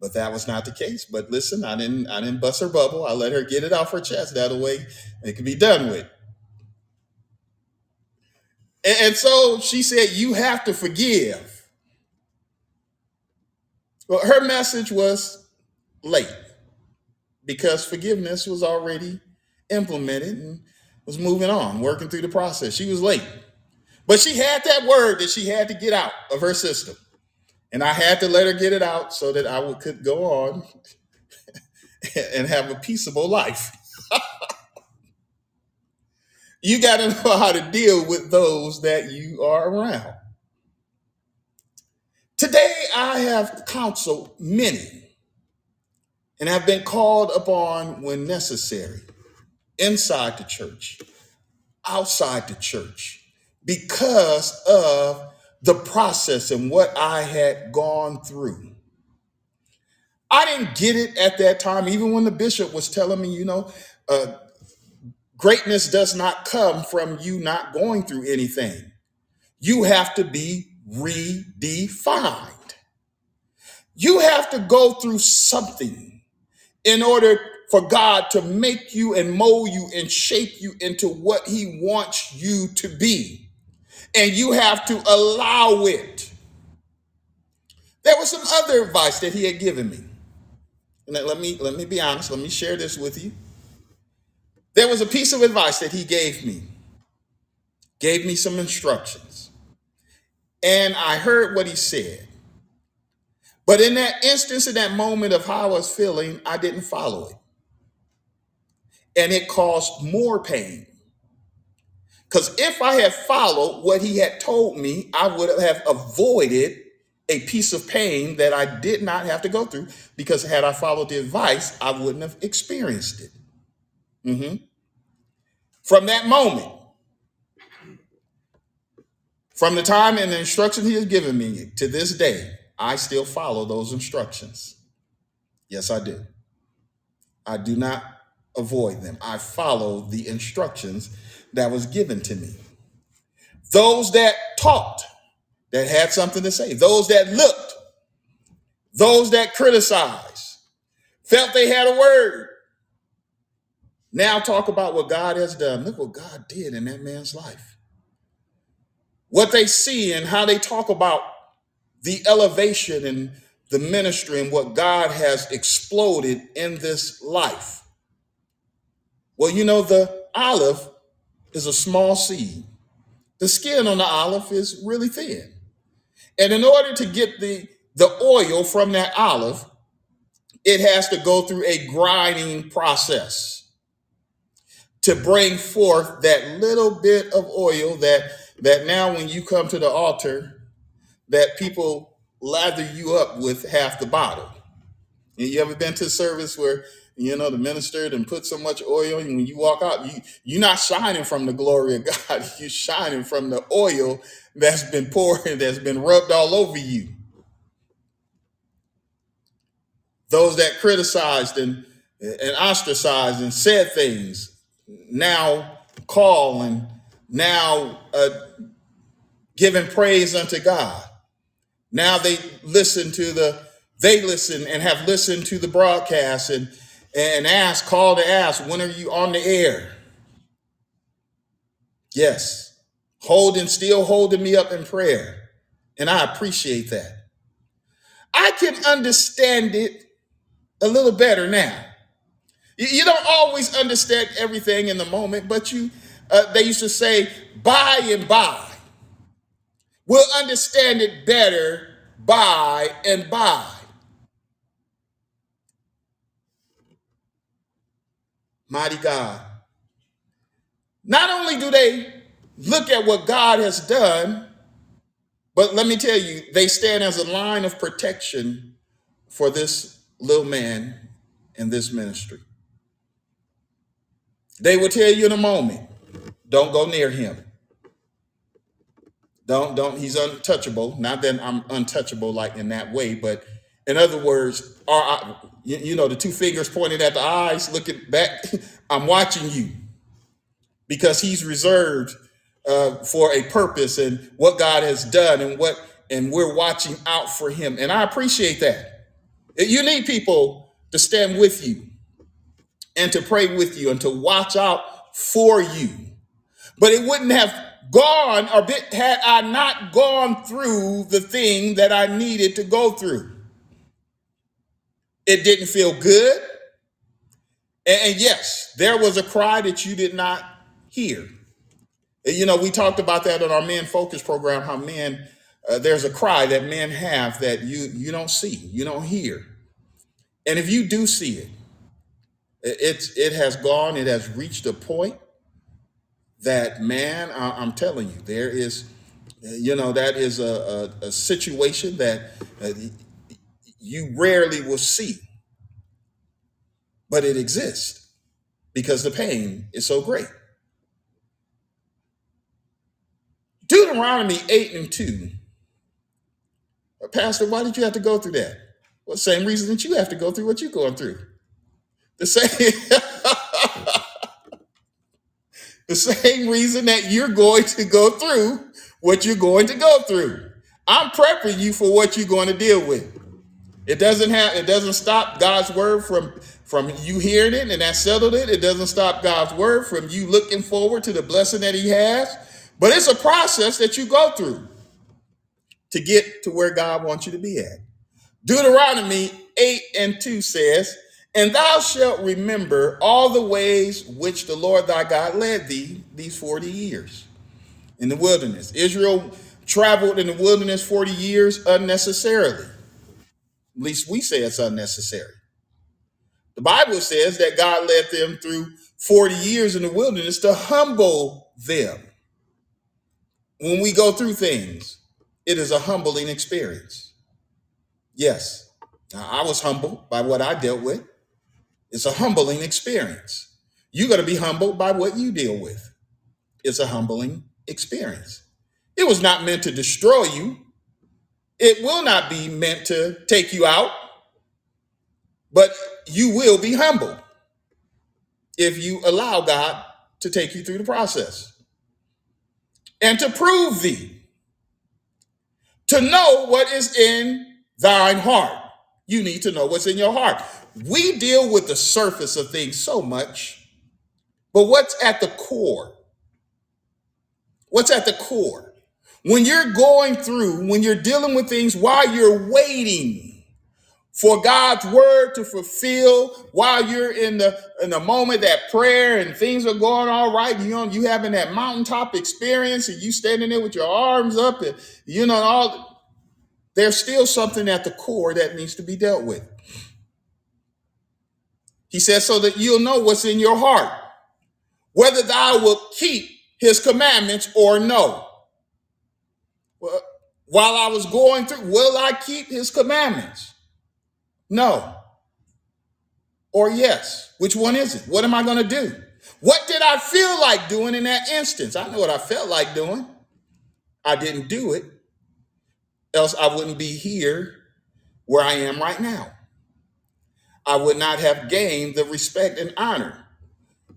But that was not the case. But listen, I didn't I didn't bust her bubble. I let her get it off her chest. That way it could be done with. And, and so she said, You have to forgive. Well, her message was late because forgiveness was already implemented and was moving on, working through the process. She was late. But she had that word that she had to get out of her system. And I had to let her get it out so that I would, could go on and have a peaceable life. You got to know how to deal with those that you are around. Today, I have counseled many and have been called upon when necessary inside the church, outside the church, because of the process and what I had gone through. I didn't get it at that time, even when the bishop was telling me, you know, uh, greatness does not come from you not going through anything. You have to be redefined. You have to go through something in order for God to make you and mold you and shape you into what He wants you to be. And you have to allow it. There was some other advice that He had given me. And let me let me be honest, let me share this with you. There was a piece of advice that he gave me, gave me some instructions. And I heard what he said. But in that instance, in that moment of how I was feeling, I didn't follow it. And it caused more pain. Because if I had followed what he had told me, I would have avoided a piece of pain that I did not have to go through. Because had I followed the advice, I wouldn't have experienced it. Mhm. From that moment, from the time and the instruction he has given me to this day, I still follow those instructions. Yes, I do. I do not avoid them. I follow the instructions that was given to me. Those that talked, that had something to say, those that looked, those that criticized, felt they had a word. Now talk about what God has done. Look what God did in that man's life. What they see and how they talk about the elevation and the ministry and what God has exploded in this life. Well, you know, the olive is a small seed. The skin on the olive is really thin. And in order to get the, the oil from that olive, it has to go through a grinding process to bring forth that little bit of oil that that now when you come to the altar that people lather you up with half the bottle. You ever been to a service where you know the minister and put so much oil and when you walk out you you're not shining from the glory of God you're shining from the oil that's been poured that's been rubbed all over you those that criticized and and ostracized and said things now call and now uh, giving praise unto God. Now they listen to the, they listen and have listened to the broadcast and and ask, call to ask, when are you on the air? Yes, holding, still holding me up in prayer. And I appreciate that. I can understand it a little better now. You, you don't always understand everything in the moment, but you, uh, they used to say, by and by. We'll understand it better by and by. Mighty God. Not only do they look at what God has done, but let me tell you, they stand as a line of protection for this little man in this ministry. They will tell you in a moment, don't go near him. Don't, don't, he's untouchable. Not that I'm untouchable like in that way, but in other words, are you, you know, the two fingers pointed at the eyes, looking back, I'm watching you because he's reserved uh, for a purpose and what God has done and what and we're watching out for him. And I appreciate that. You need people to stand with you and to pray with you and to watch out for you. But it wouldn't have gone or had I not gone through the thing that I needed to go through. It didn't feel good. And, and yes, there was a cry that you did not hear. You know, we talked about that in our men focus program. How men, uh, there's a cry that men have that you you don't see, you don't hear, and if you do see it, it- it has gone, it has reached a point that man, I, I'm telling you, there is, you know, that is a, a, a situation that uh, you rarely will see, but it exists because the pain is so great. Deuteronomy 8 and 2. Uh, Pastor, why did you have to go through that? Well, same reason that you have to go through what you're going through. The same, the same reason that you're going to go through what you're going to go through. I'm prepping you for what you're going to deal with. It doesn't have it doesn't stop God's word from from you hearing it and that settled it. It doesn't stop God's word from you looking forward to the blessing that he has. But it's a process that you go through to get to where God wants you to be at. Deuteronomy 8 and 2 says, And thou shalt remember all the ways which the Lord thy God led thee these 40 years in the wilderness. Israel traveled in the wilderness 40 years unnecessarily. At least we say it's unnecessary. The Bible says that God led them through 40 years in the wilderness to humble them. When we go through things, it is a humbling experience. Yes, I was humbled by what I dealt with. It's a humbling experience. You're going to be humbled by what you deal with. It's a humbling experience. It was not meant to destroy you, it will not be meant to take you out, but you will be humbled if you allow God to take you through the process. And to prove thee, to know what is in thine heart. You need to know what's in your heart. We deal with the surface of things so much, but what's at the core? What's at the core? When you're going through, when you're dealing with things while you're waiting for God's word to fulfill, while you're in the in the moment that prayer and things are going all right, you know, you having that mountaintop experience and you standing there with your arms up and you know all there's still something at the core that needs to be dealt with. He says, so that you'll know what's in your heart, whether thou wilt keep his commandments or no. Well, While I was going through, will I keep his commandments? No. Or yes. Which one is it? What am I going to do? What did I feel like doing in that instance? I know what I felt like doing. I didn't do it, else I wouldn't be here where I am right now. I would not have gained the respect and honor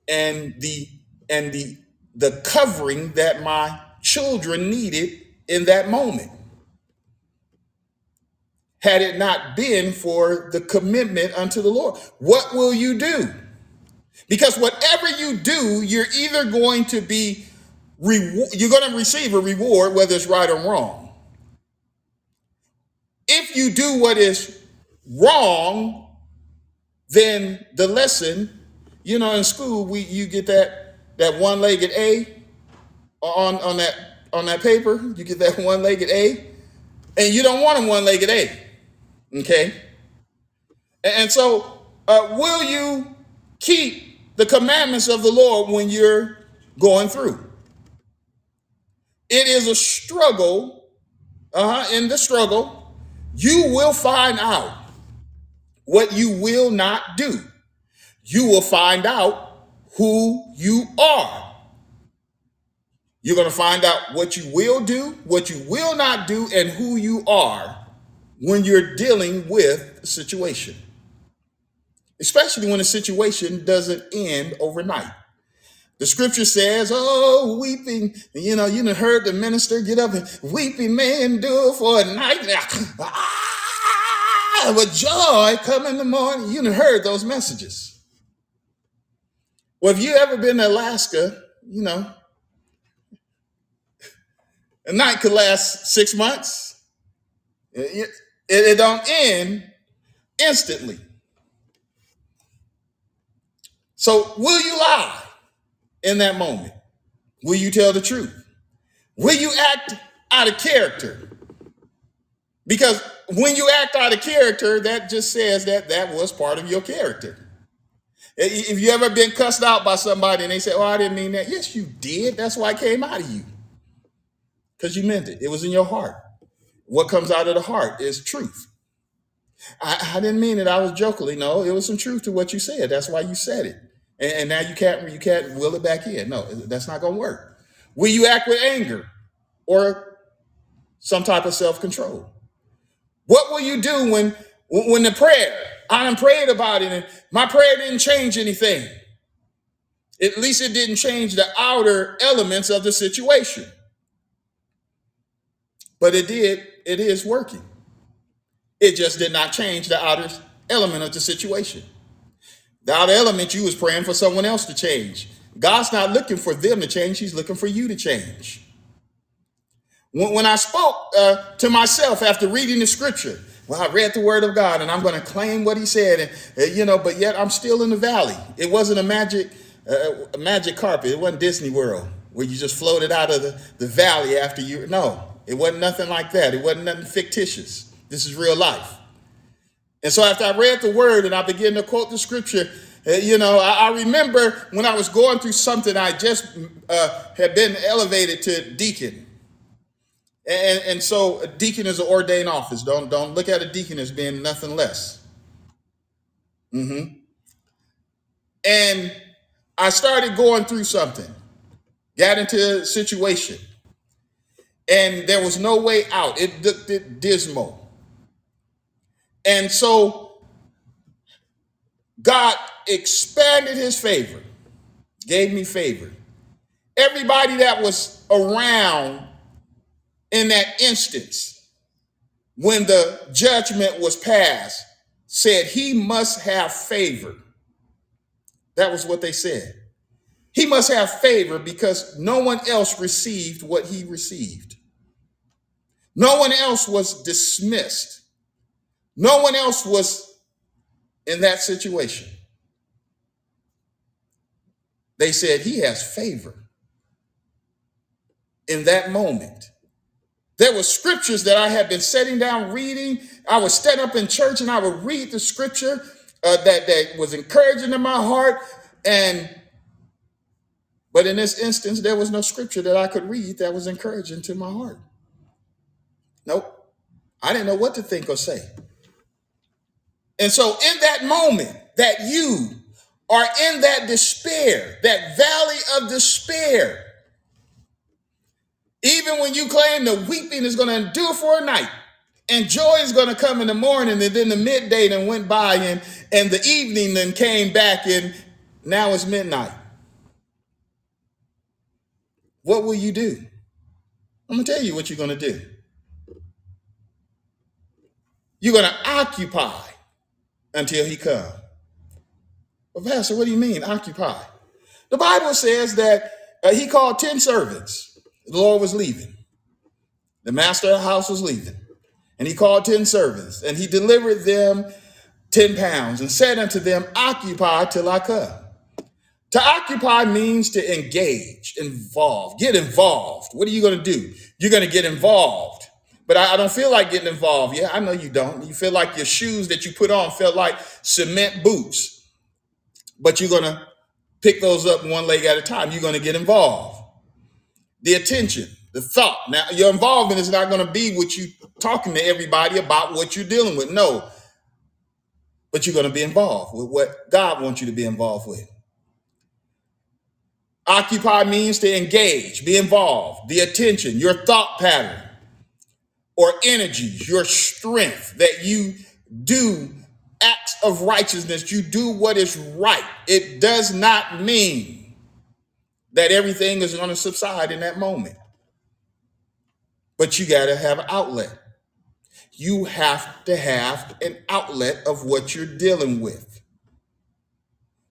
and the and the the covering that my children needed in that moment had it not been for the commitment unto the Lord. What will you do? Because whatever you do, you're either going to be you're going to receive a reward whether it's right or wrong. If you do what is wrong, then the lesson, you know, in school we you get that that one-legged A on on that on that paper, you get that one-legged A, and you don't want a one-legged A. Okay? And and so uh, will you keep the commandments of the Lord when you're going through? It is a struggle. Uh-huh, in the struggle, you will find out what you will not do. You will find out who you are. You're going to find out what you will do, what you will not do, and who you are when you're dealing with a situation, especially when a situation doesn't end overnight. The scripture says, "Oh, weeping." You know, you done heard the minister get up and weeping may endure for a night. Ah, Ah, but joy come in the morning. You heard those messages. Well, if you ever been to Alaska, you know a night could last six months. It, it, it don't end instantly. So, will you lie in that moment? Will you tell the truth? Will you act out of character? Because when you act out of character, that just says that that was part of your character. If you ever been cussed out by somebody and they say, "Oh, I didn't mean that," yes, you did. That's why it came out of you because you meant it. It was in your heart. What comes out of the heart is truth. I, I didn't mean it. I was jokingly. No, it was some truth to what you said. That's why you said it. And, and now you can't you can't will it back in. No, that's not going to work. Will you act with anger or some type of self control? What will you do when when the prayer I done prayed about it and my prayer didn't change anything? At least it didn't change the outer elements of the situation. But it did, it is working. It just did not change the outer element of the situation. The outer element you was praying for someone else to change. God's not looking for them to change, He's looking for you to change. When, when I spoke uh, to myself after reading the scripture, well, I read the word of God and I'm going to claim what He said, and uh, you know, but yet I'm still in the valley. It wasn't a magic, uh, a magic carpet. It wasn't Disney World where you just floated out of the, the valley after you. No, it wasn't nothing like that. It wasn't nothing fictitious. This is real life. And so after I read the word and I began to quote the scripture, uh, you know, I, I, remember when I was going through something, I just uh, had been elevated to deacon. And, and so a deacon is an ordained office. Don't, don't look at a deacon as being nothing less. Mm-hmm. And I started going through something, got into a situation and there was no way out. It looked dismal. And so God expanded his favor, gave me favor. Everybody that was around in that instance when the judgment was passed said he must have favor. That was what they said. He must have favor because no one else received what he received. No one else was dismissed. No one else was in that situation. They said he has favor in that moment. There were scriptures that I had been sitting down reading. I would stand up in church and I would read the scripture uh, that, that was encouraging in my heart. And but in this instance, there was no scripture that I could read that was encouraging to my heart. Nope. I didn't know what to think or say. And so, in that moment that you are in that despair, that valley of despair, even when you claim the weeping is going to endure for a night, and joy is going to come in the morning, and then the midday then went by, and, and the evening then came back, and now it's midnight. What will you do? I'm going to tell you what you're going to do. You're going to occupy until he comes. Well, Pastor, what do you mean, occupy? The Bible says that uh, he called 10 servants. The Lord was leaving. The master of the house was leaving. And he called 10 servants, and he delivered them 10 pounds and said unto them, Occupy till I come. To occupy means to engage, involve, get involved. What are you going to do? You're going to get involved. But I, I don't feel like getting involved. Yeah, I know you don't. You feel like your shoes that you put on felt like cement boots. But you're going to pick those up one leg at a time. You're going to get involved. The attention, the thought. Now, your involvement is not going to be what you talking to everybody about what you're dealing with. No. But you're going to be involved with what God wants you to be involved with. Occupy means to engage, be involved, the attention, your thought pattern or energies, your strength, that you do acts of righteousness, you do what is right. It does not mean that everything is going to subside in that moment. But you got to have an outlet. You have to have an outlet of what you're dealing with.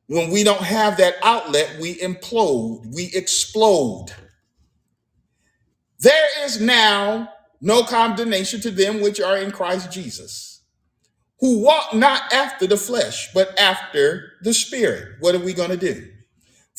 When we don't have that outlet, we implode, we explode. There is now no condemnation to them which are in Christ Jesus, who walk not after the flesh, but after the Spirit. What are we going to do?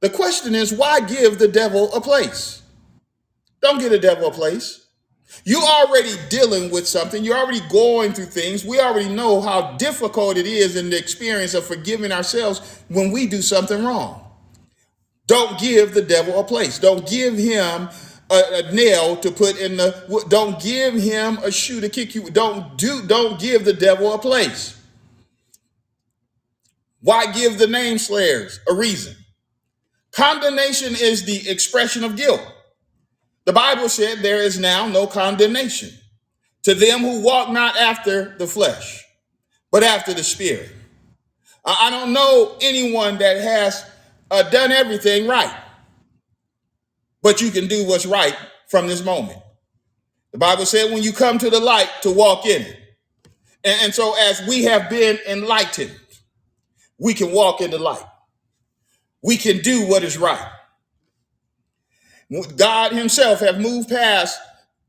The question is, why give the devil a place? Don't give the devil a place. You're already dealing with something. You're already going through things. We already know how difficult it is in the experience of forgiving ourselves when we do something wrong. Don't give the devil a place. Don't give him a, a, nail to put in the don't give him a shoe to kick you. Don't do don't give the devil a place. Why give the name slayers a reason? Condemnation is the expression of guilt. The Bible said there is now no condemnation to them who walk not after the flesh, but after the spirit. I don't know anyone that has uh, done everything right, but you can do what's right from this moment. The Bible said when you come to the light to walk in it. And, and so as we have been enlightened, we can walk in the light. We can do what is right. God Himself have moved past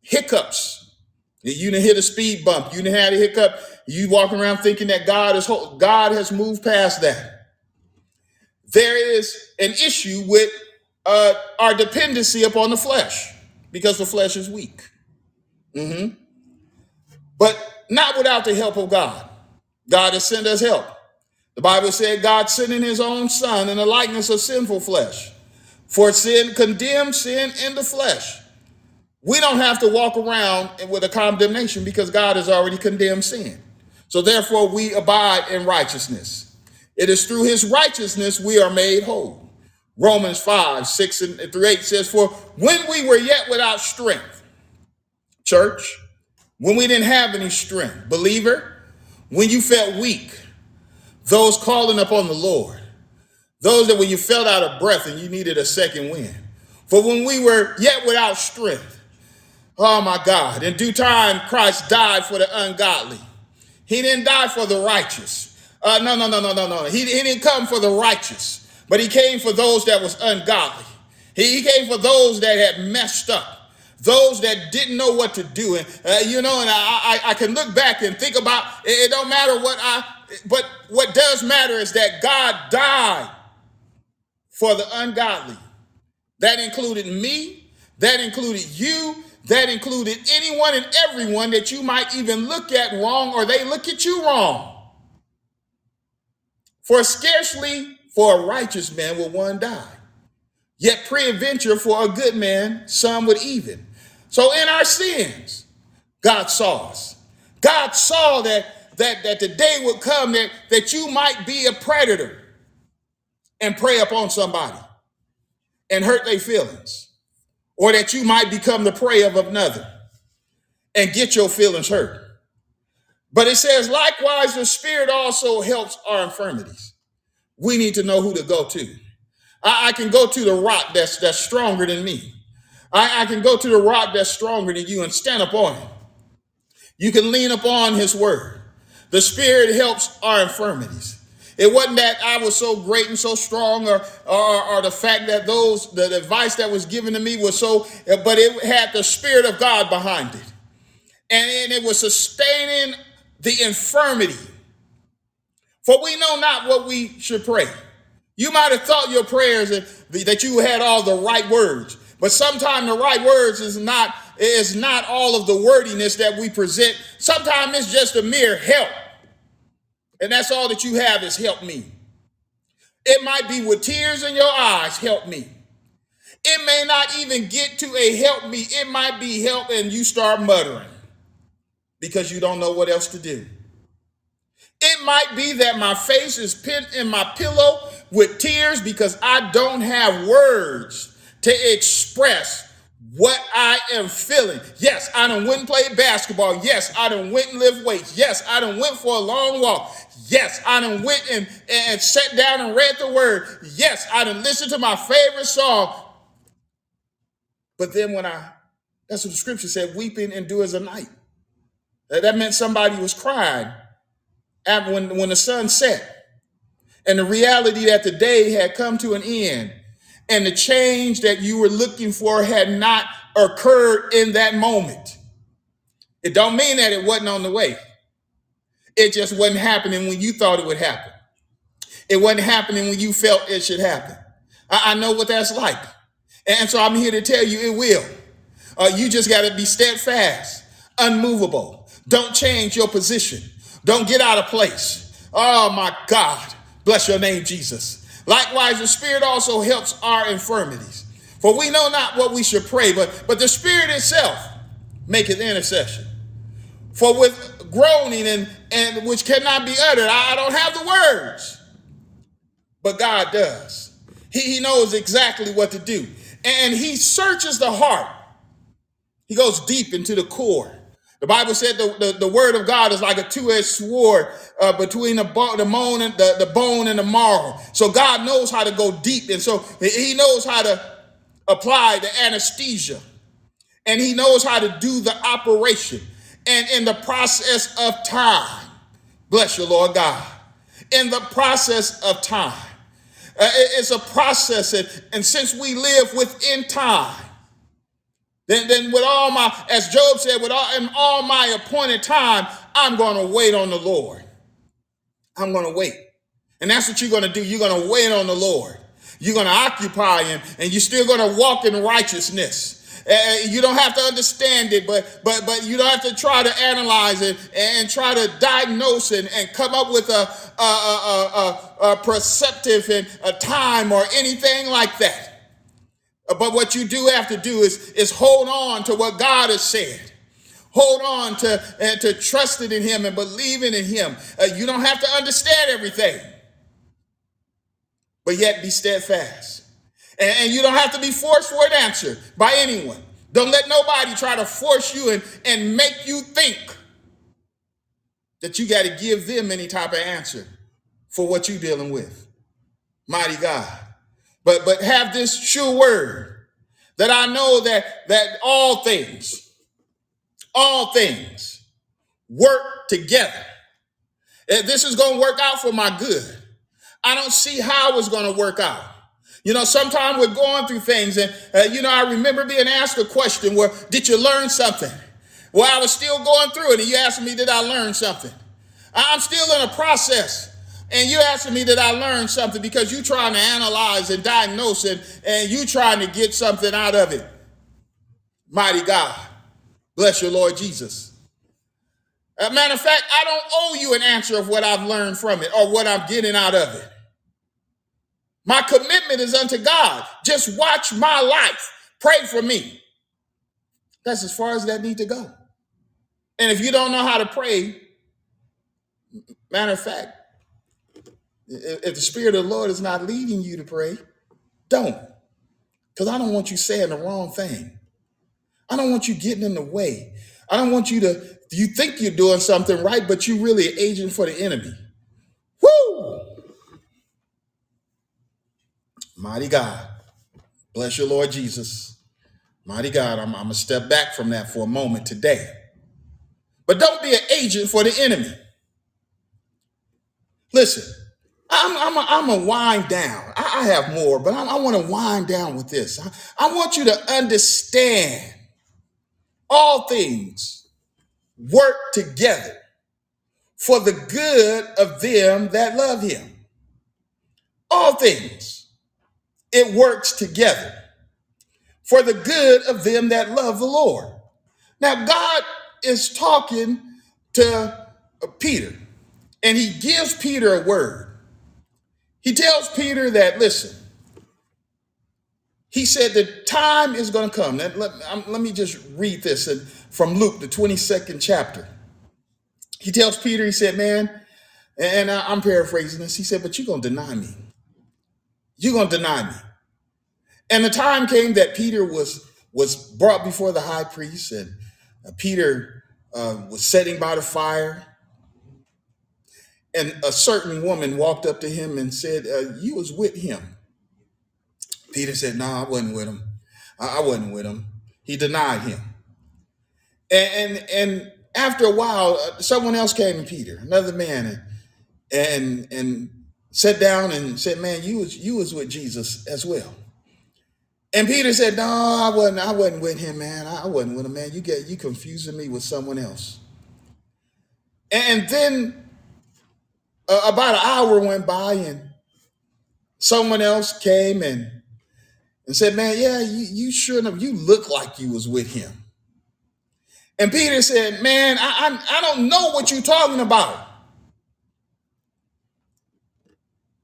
hiccups. You didn't hit a speed bump. You didn't have a hiccup. You walk around thinking that God is God has moved past that. There is an issue with uh, our dependency upon the flesh because the flesh is weak. Mhm. But not without the help of God. God has sent us help. The Bible said God sending his own son in the likeness of sinful flesh for sin condemned sin in the flesh. We don't have to walk around with a condemnation because God has already condemned sin. So therefore, we abide in righteousness. It is through his righteousness we are made whole. Romans 5, 6 and through 8 says, For when we were yet without strength, church, when we didn't have any strength, believer, when you felt weak, those calling upon the Lord, those that when you felt out of breath and you needed a second wind. For when we were yet without strength, oh my God, in due time Christ died for the ungodly. He didn't die for the righteous. Uh, no, no, no, no, no, no. He, he didn't come for the righteous, but he came for those that was ungodly. He, he came for those that had messed up, those that didn't know what to do. And uh, you know, and I, I, I can look back and think about it, it don't matter what I, but what does matter is that God died for the ungodly. That included me, that included you, that included anyone and everyone that you might even look at wrong or they look at you wrong. For scarcely for a righteous man will one die. Yet peradventure for a good man, some would even. So in our sins, God saw us. God saw that, that, that the day would come that, that you might be a predator and prey upon somebody and hurt their feelings, or that you might become the prey of another and get your feelings hurt. But it says, likewise, the Spirit also helps our infirmities. We need to know who to go to. I, I can go to the rock that's that's stronger than me. I, I can go to the rock that's stronger than you and stand upon it. You can lean upon his word. The Spirit helps our infirmities. It wasn't that I was so great and so strong, or, or, or the fact that those the advice that was given to me was so, but it had the spirit of God behind it, and, and it was sustaining the infirmity. For we know not what we should pray. You might have thought your prayers that you had all the right words, but sometimes the right words is not is not all of the wordiness that we present. Sometimes it's just a mere help. And that's all that you have is help me. It might be with tears in your eyes, help me. It may not even get to a help me. It might be help and you start muttering because you don't know what else to do. It might be that my face is pinned in my pillow with tears because I don't have words to express what I am feeling. Yes, I done went and played basketball. Yes, I done went and lift weights. Yes, I done went for a long walk. Yes, I done went and, and sat down and read the word. Yes, I done listened to my favorite song. But then when I, that's what the scripture said, weeping endures a night. That that meant somebody was crying when, when the sun set. And the reality that the day had come to an end and the change that you were looking for had not occurred in that moment. It don't mean that it wasn't on the way. It just wasn't happening when you thought it would happen. It wasn't happening when you felt it should happen. I, I know what that's like. And so I'm here to tell you it will. Uh, you just got to be steadfast, unmovable. Don't change your position. Don't get out of place. Oh my God. Bless your name, Jesus. Likewise, the Spirit also helps our infirmities. For we know not what we should pray, but, but the Spirit itself maketh intercession. For with groaning and, and which cannot be uttered, I, don't have the words, but God does. He, he knows exactly what to do. And he searches the heart. He goes deep into the core. The Bible said the, the, the word of God is like a two-edged sword uh, between the, bo- the, bone and the, the bone and the marrow. So God knows how to go deep. And so he knows how to apply the anesthesia. And he knows how to do the operation. And in the process of time, bless you, Lord God, in the process of time, uh, it's a process. And, and since we live within time, then, then with all my, as Job said, with all, in all my appointed time, I'm going to wait on the Lord. I'm going to wait. And that's what you're going to do. You're going to wait on the Lord. You're going to occupy him and you're still going to walk in righteousness. Uh, you don't have to understand it, but but but you don't have to try to analyze it and try to diagnose it and come up with a a, a, a, a perceptive and a time or anything like that. But what you do have to do is, is hold on to what God has said. Hold on to and to trusting in Him and believing in Him. Uh, you don't have to understand everything, but yet be steadfast. And, and you don't have to be forced for an answer by anyone. Don't let nobody try to force you and, and make you think that you got to give them any type of answer for what you're dealing with. Mighty God. But but have this sure word that I know that that all things, all things work together. This is to work out for my good. I don't see how it's to work out. You know, sometimes we're going through things, and uh, you know, I remember being asked a question where, "Did you learn something?" Well, I was still going through it, and you asked me, "Did I learn something?" I'm still in a process. And you asking me that I learned something because you trying to analyze and diagnose it and you trying to get something out of it. Mighty God. Bless your Lord Jesus. As a matter of fact, I don't owe you an answer of what I've learned from it or what I'm getting out of it. My commitment is unto God. Just watch my life. Pray for me. That's as far as that need to go. And if you don't know how to pray, matter of fact, if the Spirit of the Lord is not leading you to pray, don't. Because I don't want you saying the wrong thing. I don't want you getting in the way. I don't want you to, you think you're doing something right, but you're really agent for the enemy. Woo! Mighty God. Bless your Lord Jesus. Mighty God, I'm, I'm going to step back from that for a moment today. But don't be an agent for the enemy. Listen, I'm, I'm, a, I'm a wind down. I, I have more, but I, I want to wind down with this. I, I want you to understand all things work together for the good of them that love him. All things, it works together for the good of them that love the Lord. Now, God is talking to Peter, and he gives Peter a word. He tells Peter that, listen, He said the time is going to come. Let, let, let me just read this from Luke, the 22nd chapter. He tells Peter, he said, Man, and I- I'm paraphrasing this. He said, But you're going to deny me. You're going to deny me. And the time came that Peter was was brought before the high priest, and uh, Peter uh, was sitting by the fire, and a certain woman walked up to him and said, uh, "You was with him." Peter said, "No, I wasn't with him. I, I wasn't with him." He denied him, and and, and after a while, uh, someone else came to Peter, another man, and and and sat down and said, "Man, you was you was with Jesus as well." And Peter said, "No, I wasn't. I wasn't with him, man. I wasn't with him, man. You get you confusing me with someone else." And then uh, about an hour went by, and someone else came and and said, "Man, yeah, you you shouldn't have. You look like you was with him." And Peter said, "Man, I I, I don't know what you're talking about."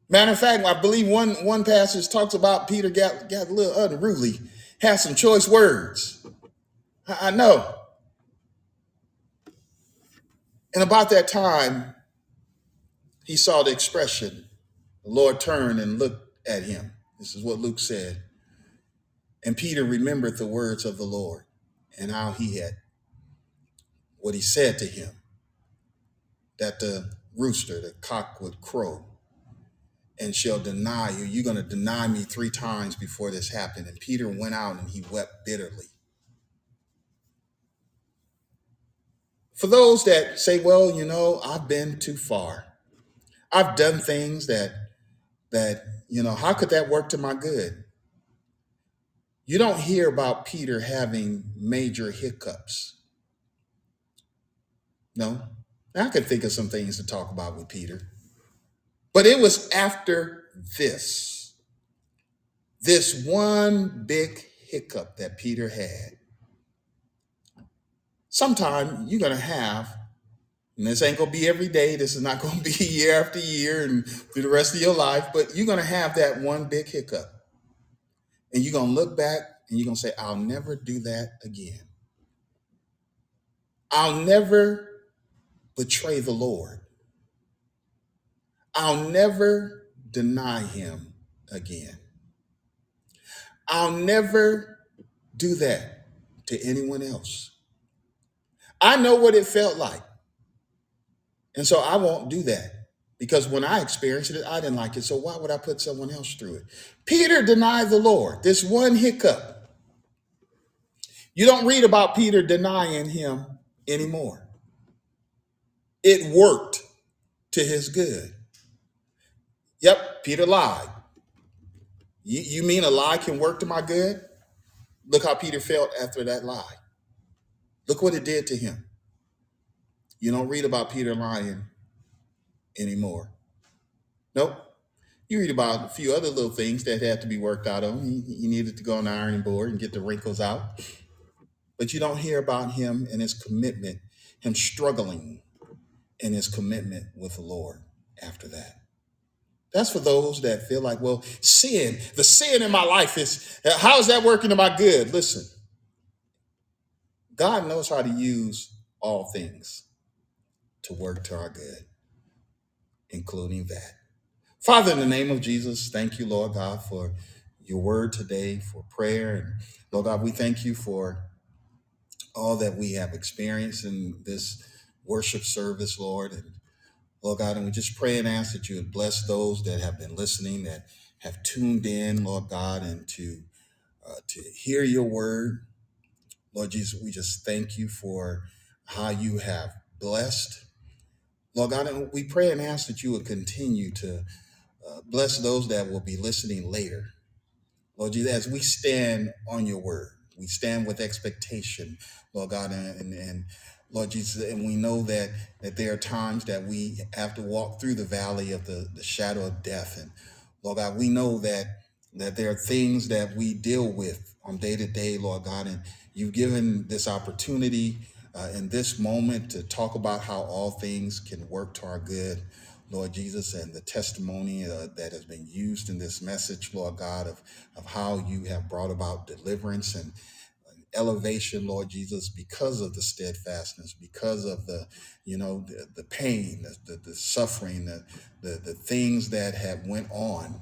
Matter of fact, I believe one one passage talks about Peter got got a little unruly, had some choice words. I, I know. And about that time, he saw the expression. The Lord turned and looked at him. This is what Luke said. And Peter remembered the words of the Lord and how he had what he said to him that the rooster, the cock would crow and shall deny you. You're going to deny me three times before this happened. And Peter went out and he wept bitterly. For those that say, well, you know, I've been too far. I've done things that, that, you know, how could that work to my good? You don't hear about Peter having major hiccups. No. I can think of some things to talk about with Peter. But it was after this, this one big hiccup that Peter had. Sometime you're going to have, and this ain't to be every day, this is not to be year after year and through the rest of your life, but you're to have that one big hiccup. And you're to look back and you're to say, I'll never do that again. I'll never betray the Lord. I'll never deny him again. I'll never do that to anyone else. I know what it felt like. And so I won't do that because when I experienced it, I didn't like it. So why would I put someone else through it? Peter denied the Lord. This one hiccup. You don't read about Peter denying him anymore. It worked to his good. Yep, Peter lied. You, you mean a lie can work to my good? Look how Peter felt after that lie. Look what it did to him. You don't read about Peter lying anymore. Nope. You read about a few other little things that had to be worked out on. He, he needed to go on the ironing board and get the wrinkles out. But you don't hear about him and his commitment, him struggling in his commitment with the Lord after that. That's for those that feel like, well, sin, the sin in my life is, how is that working to my good? Listen, God knows how to use all things to work to our good, including that. Father, in the name of Jesus, thank you, Lord God, for your word today, for prayer. And Lord God, we thank you for all that we have experienced in this worship service, Lord. And Lord God, and we just pray and ask that you would bless those that have been listening, that have tuned in, Lord God, and to uh, to hear your word. Lord Jesus, we just thank you for how you have blessed. Lord God, and we pray and ask that you would continue to uh, bless those that will be listening later. Lord Jesus, as we stand on your word, we stand with expectation, Lord God, and, and, and Lord Jesus, and we know that that there are times that we have to walk through the valley of the, the shadow of death. And Lord God, we know that that there are things that we deal with on day to day, Lord God, and you've given this opportunity uh, in this moment to talk about how all things can work to our good. Lord Jesus, and the testimony uh, that has been used in this message, Lord God, of, of how you have brought about deliverance and elevation, Lord Jesus, because of the steadfastness, because of the, you know, the, the pain, the, the, the suffering, the, the, the things that have went on.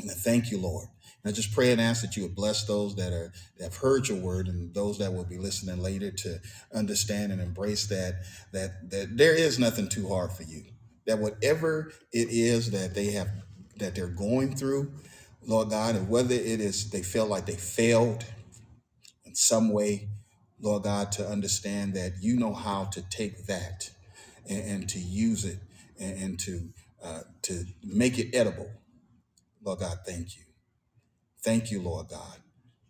And thank you, Lord. I just pray and ask that you would bless those that are that have heard your word and those that will be listening later to understand and embrace that that that there is nothing too hard for you. That whatever it is that they have that they're going through, Lord God, and whether it is they feel like they failed in some way, Lord God, to understand that you know how to take that and, and to use it and, and to uh, to make it edible. Lord God, thank you. Thank you, Lord God.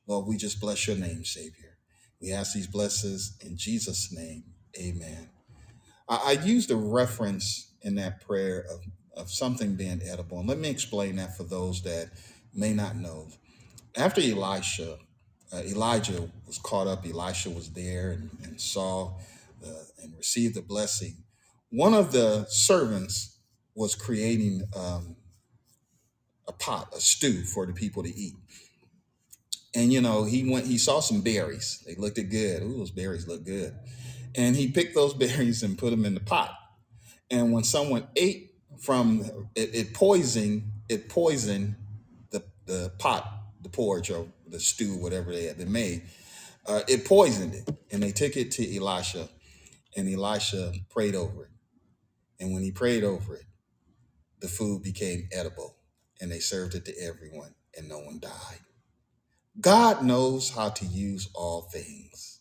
Lord, we just bless your name, Savior. We ask these blessings in Jesus' name. Amen. I, I used a reference in that prayer of, of something being edible. And let me explain that for those that may not know. After Elisha, uh, Elijah was caught up, Elisha was there and, and saw uh, and received the blessing. One of the servants was creating um, a pot, a stew for the people to eat. And you know, he went, he saw some berries. They looked good. Ooh, those berries look good. And he picked those berries and put them in the pot. And when someone ate from it, it poisoned, it poisoned the the pot, the porridge or the stew, whatever they had been made. Uh, it poisoned it, and they took it to Elisha, and Elisha prayed over it. And when he prayed over it, the food became edible, and they served it to everyone, and no one died. God knows how to use all things.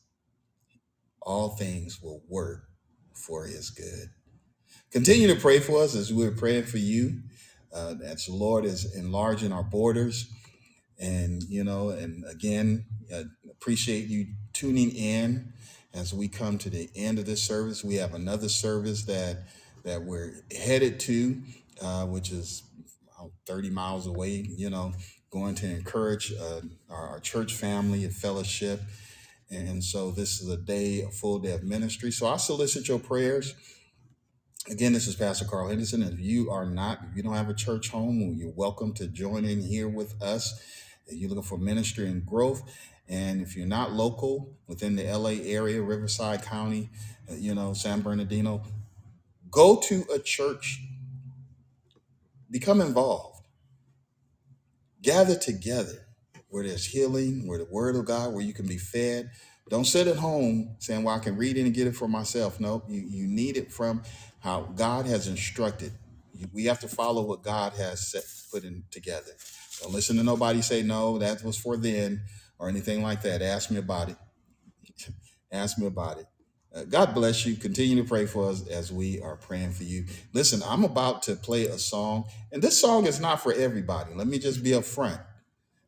All things will work for his good. Continue to pray for us as we're praying for you, uh, as the Lord is enlarging our borders. And, you know, and again, uh, appreciate you tuning in as we come to the end of this service. We have another service that that we're headed to, uh, which is 30 miles away, you know, going to encourage uh, our, our church family and fellowship. And so this is a day, a full day of ministry. So I solicit your prayers. Again, this is Pastor Carl Henderson. If you are not, if you don't have a church home, you're welcome to join in here with us. If you're looking for ministry and growth, and if you're not local within the LA area, Riverside County, uh, you know, San Bernardino, go to a church, become involved, gather together where there's healing, where the word of God, where you can be fed. Don't sit at home saying, Well, I can read it and get it for myself. No, you, you need it from how God has instructed. You- We have to follow what God has set put in together. Don't listen to nobody say no, that was for then or anything like that. Ask me about it. Ask me about it. Uh, God bless you. Continue to pray for us as we are praying for you. Listen, I'm about to play a song, and this song is not for everybody. Let me just be upfront.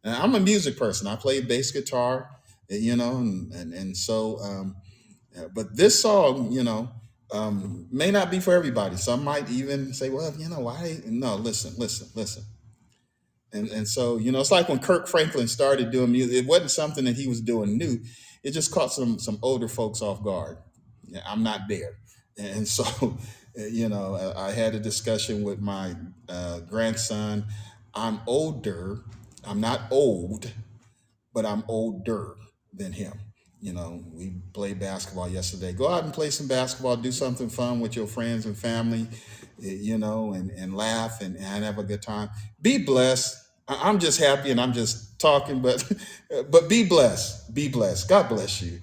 I'm a music person. I play bass guitar, uh, you know, and and, and so, um, uh, but this song, you know, um, may not be for everybody. Some might even say, "Well, you know, why?" No, listen, listen, listen. And and so, you know, it's like when Kirk Franklin started doing music. It wasn't something that he was doing new. It just caught some some older folks off guard. I'm not there, and so, you know, I had a discussion with my uh, grandson. I'm older. I'm not old, but I'm older than him. You know, we played basketball yesterday. Go out and play some basketball, do something fun with your friends and family, you know, and, and laugh and, and have a good time. Be blessed. I'm just happy and I'm just talking, but but be blessed. Be blessed. God bless you.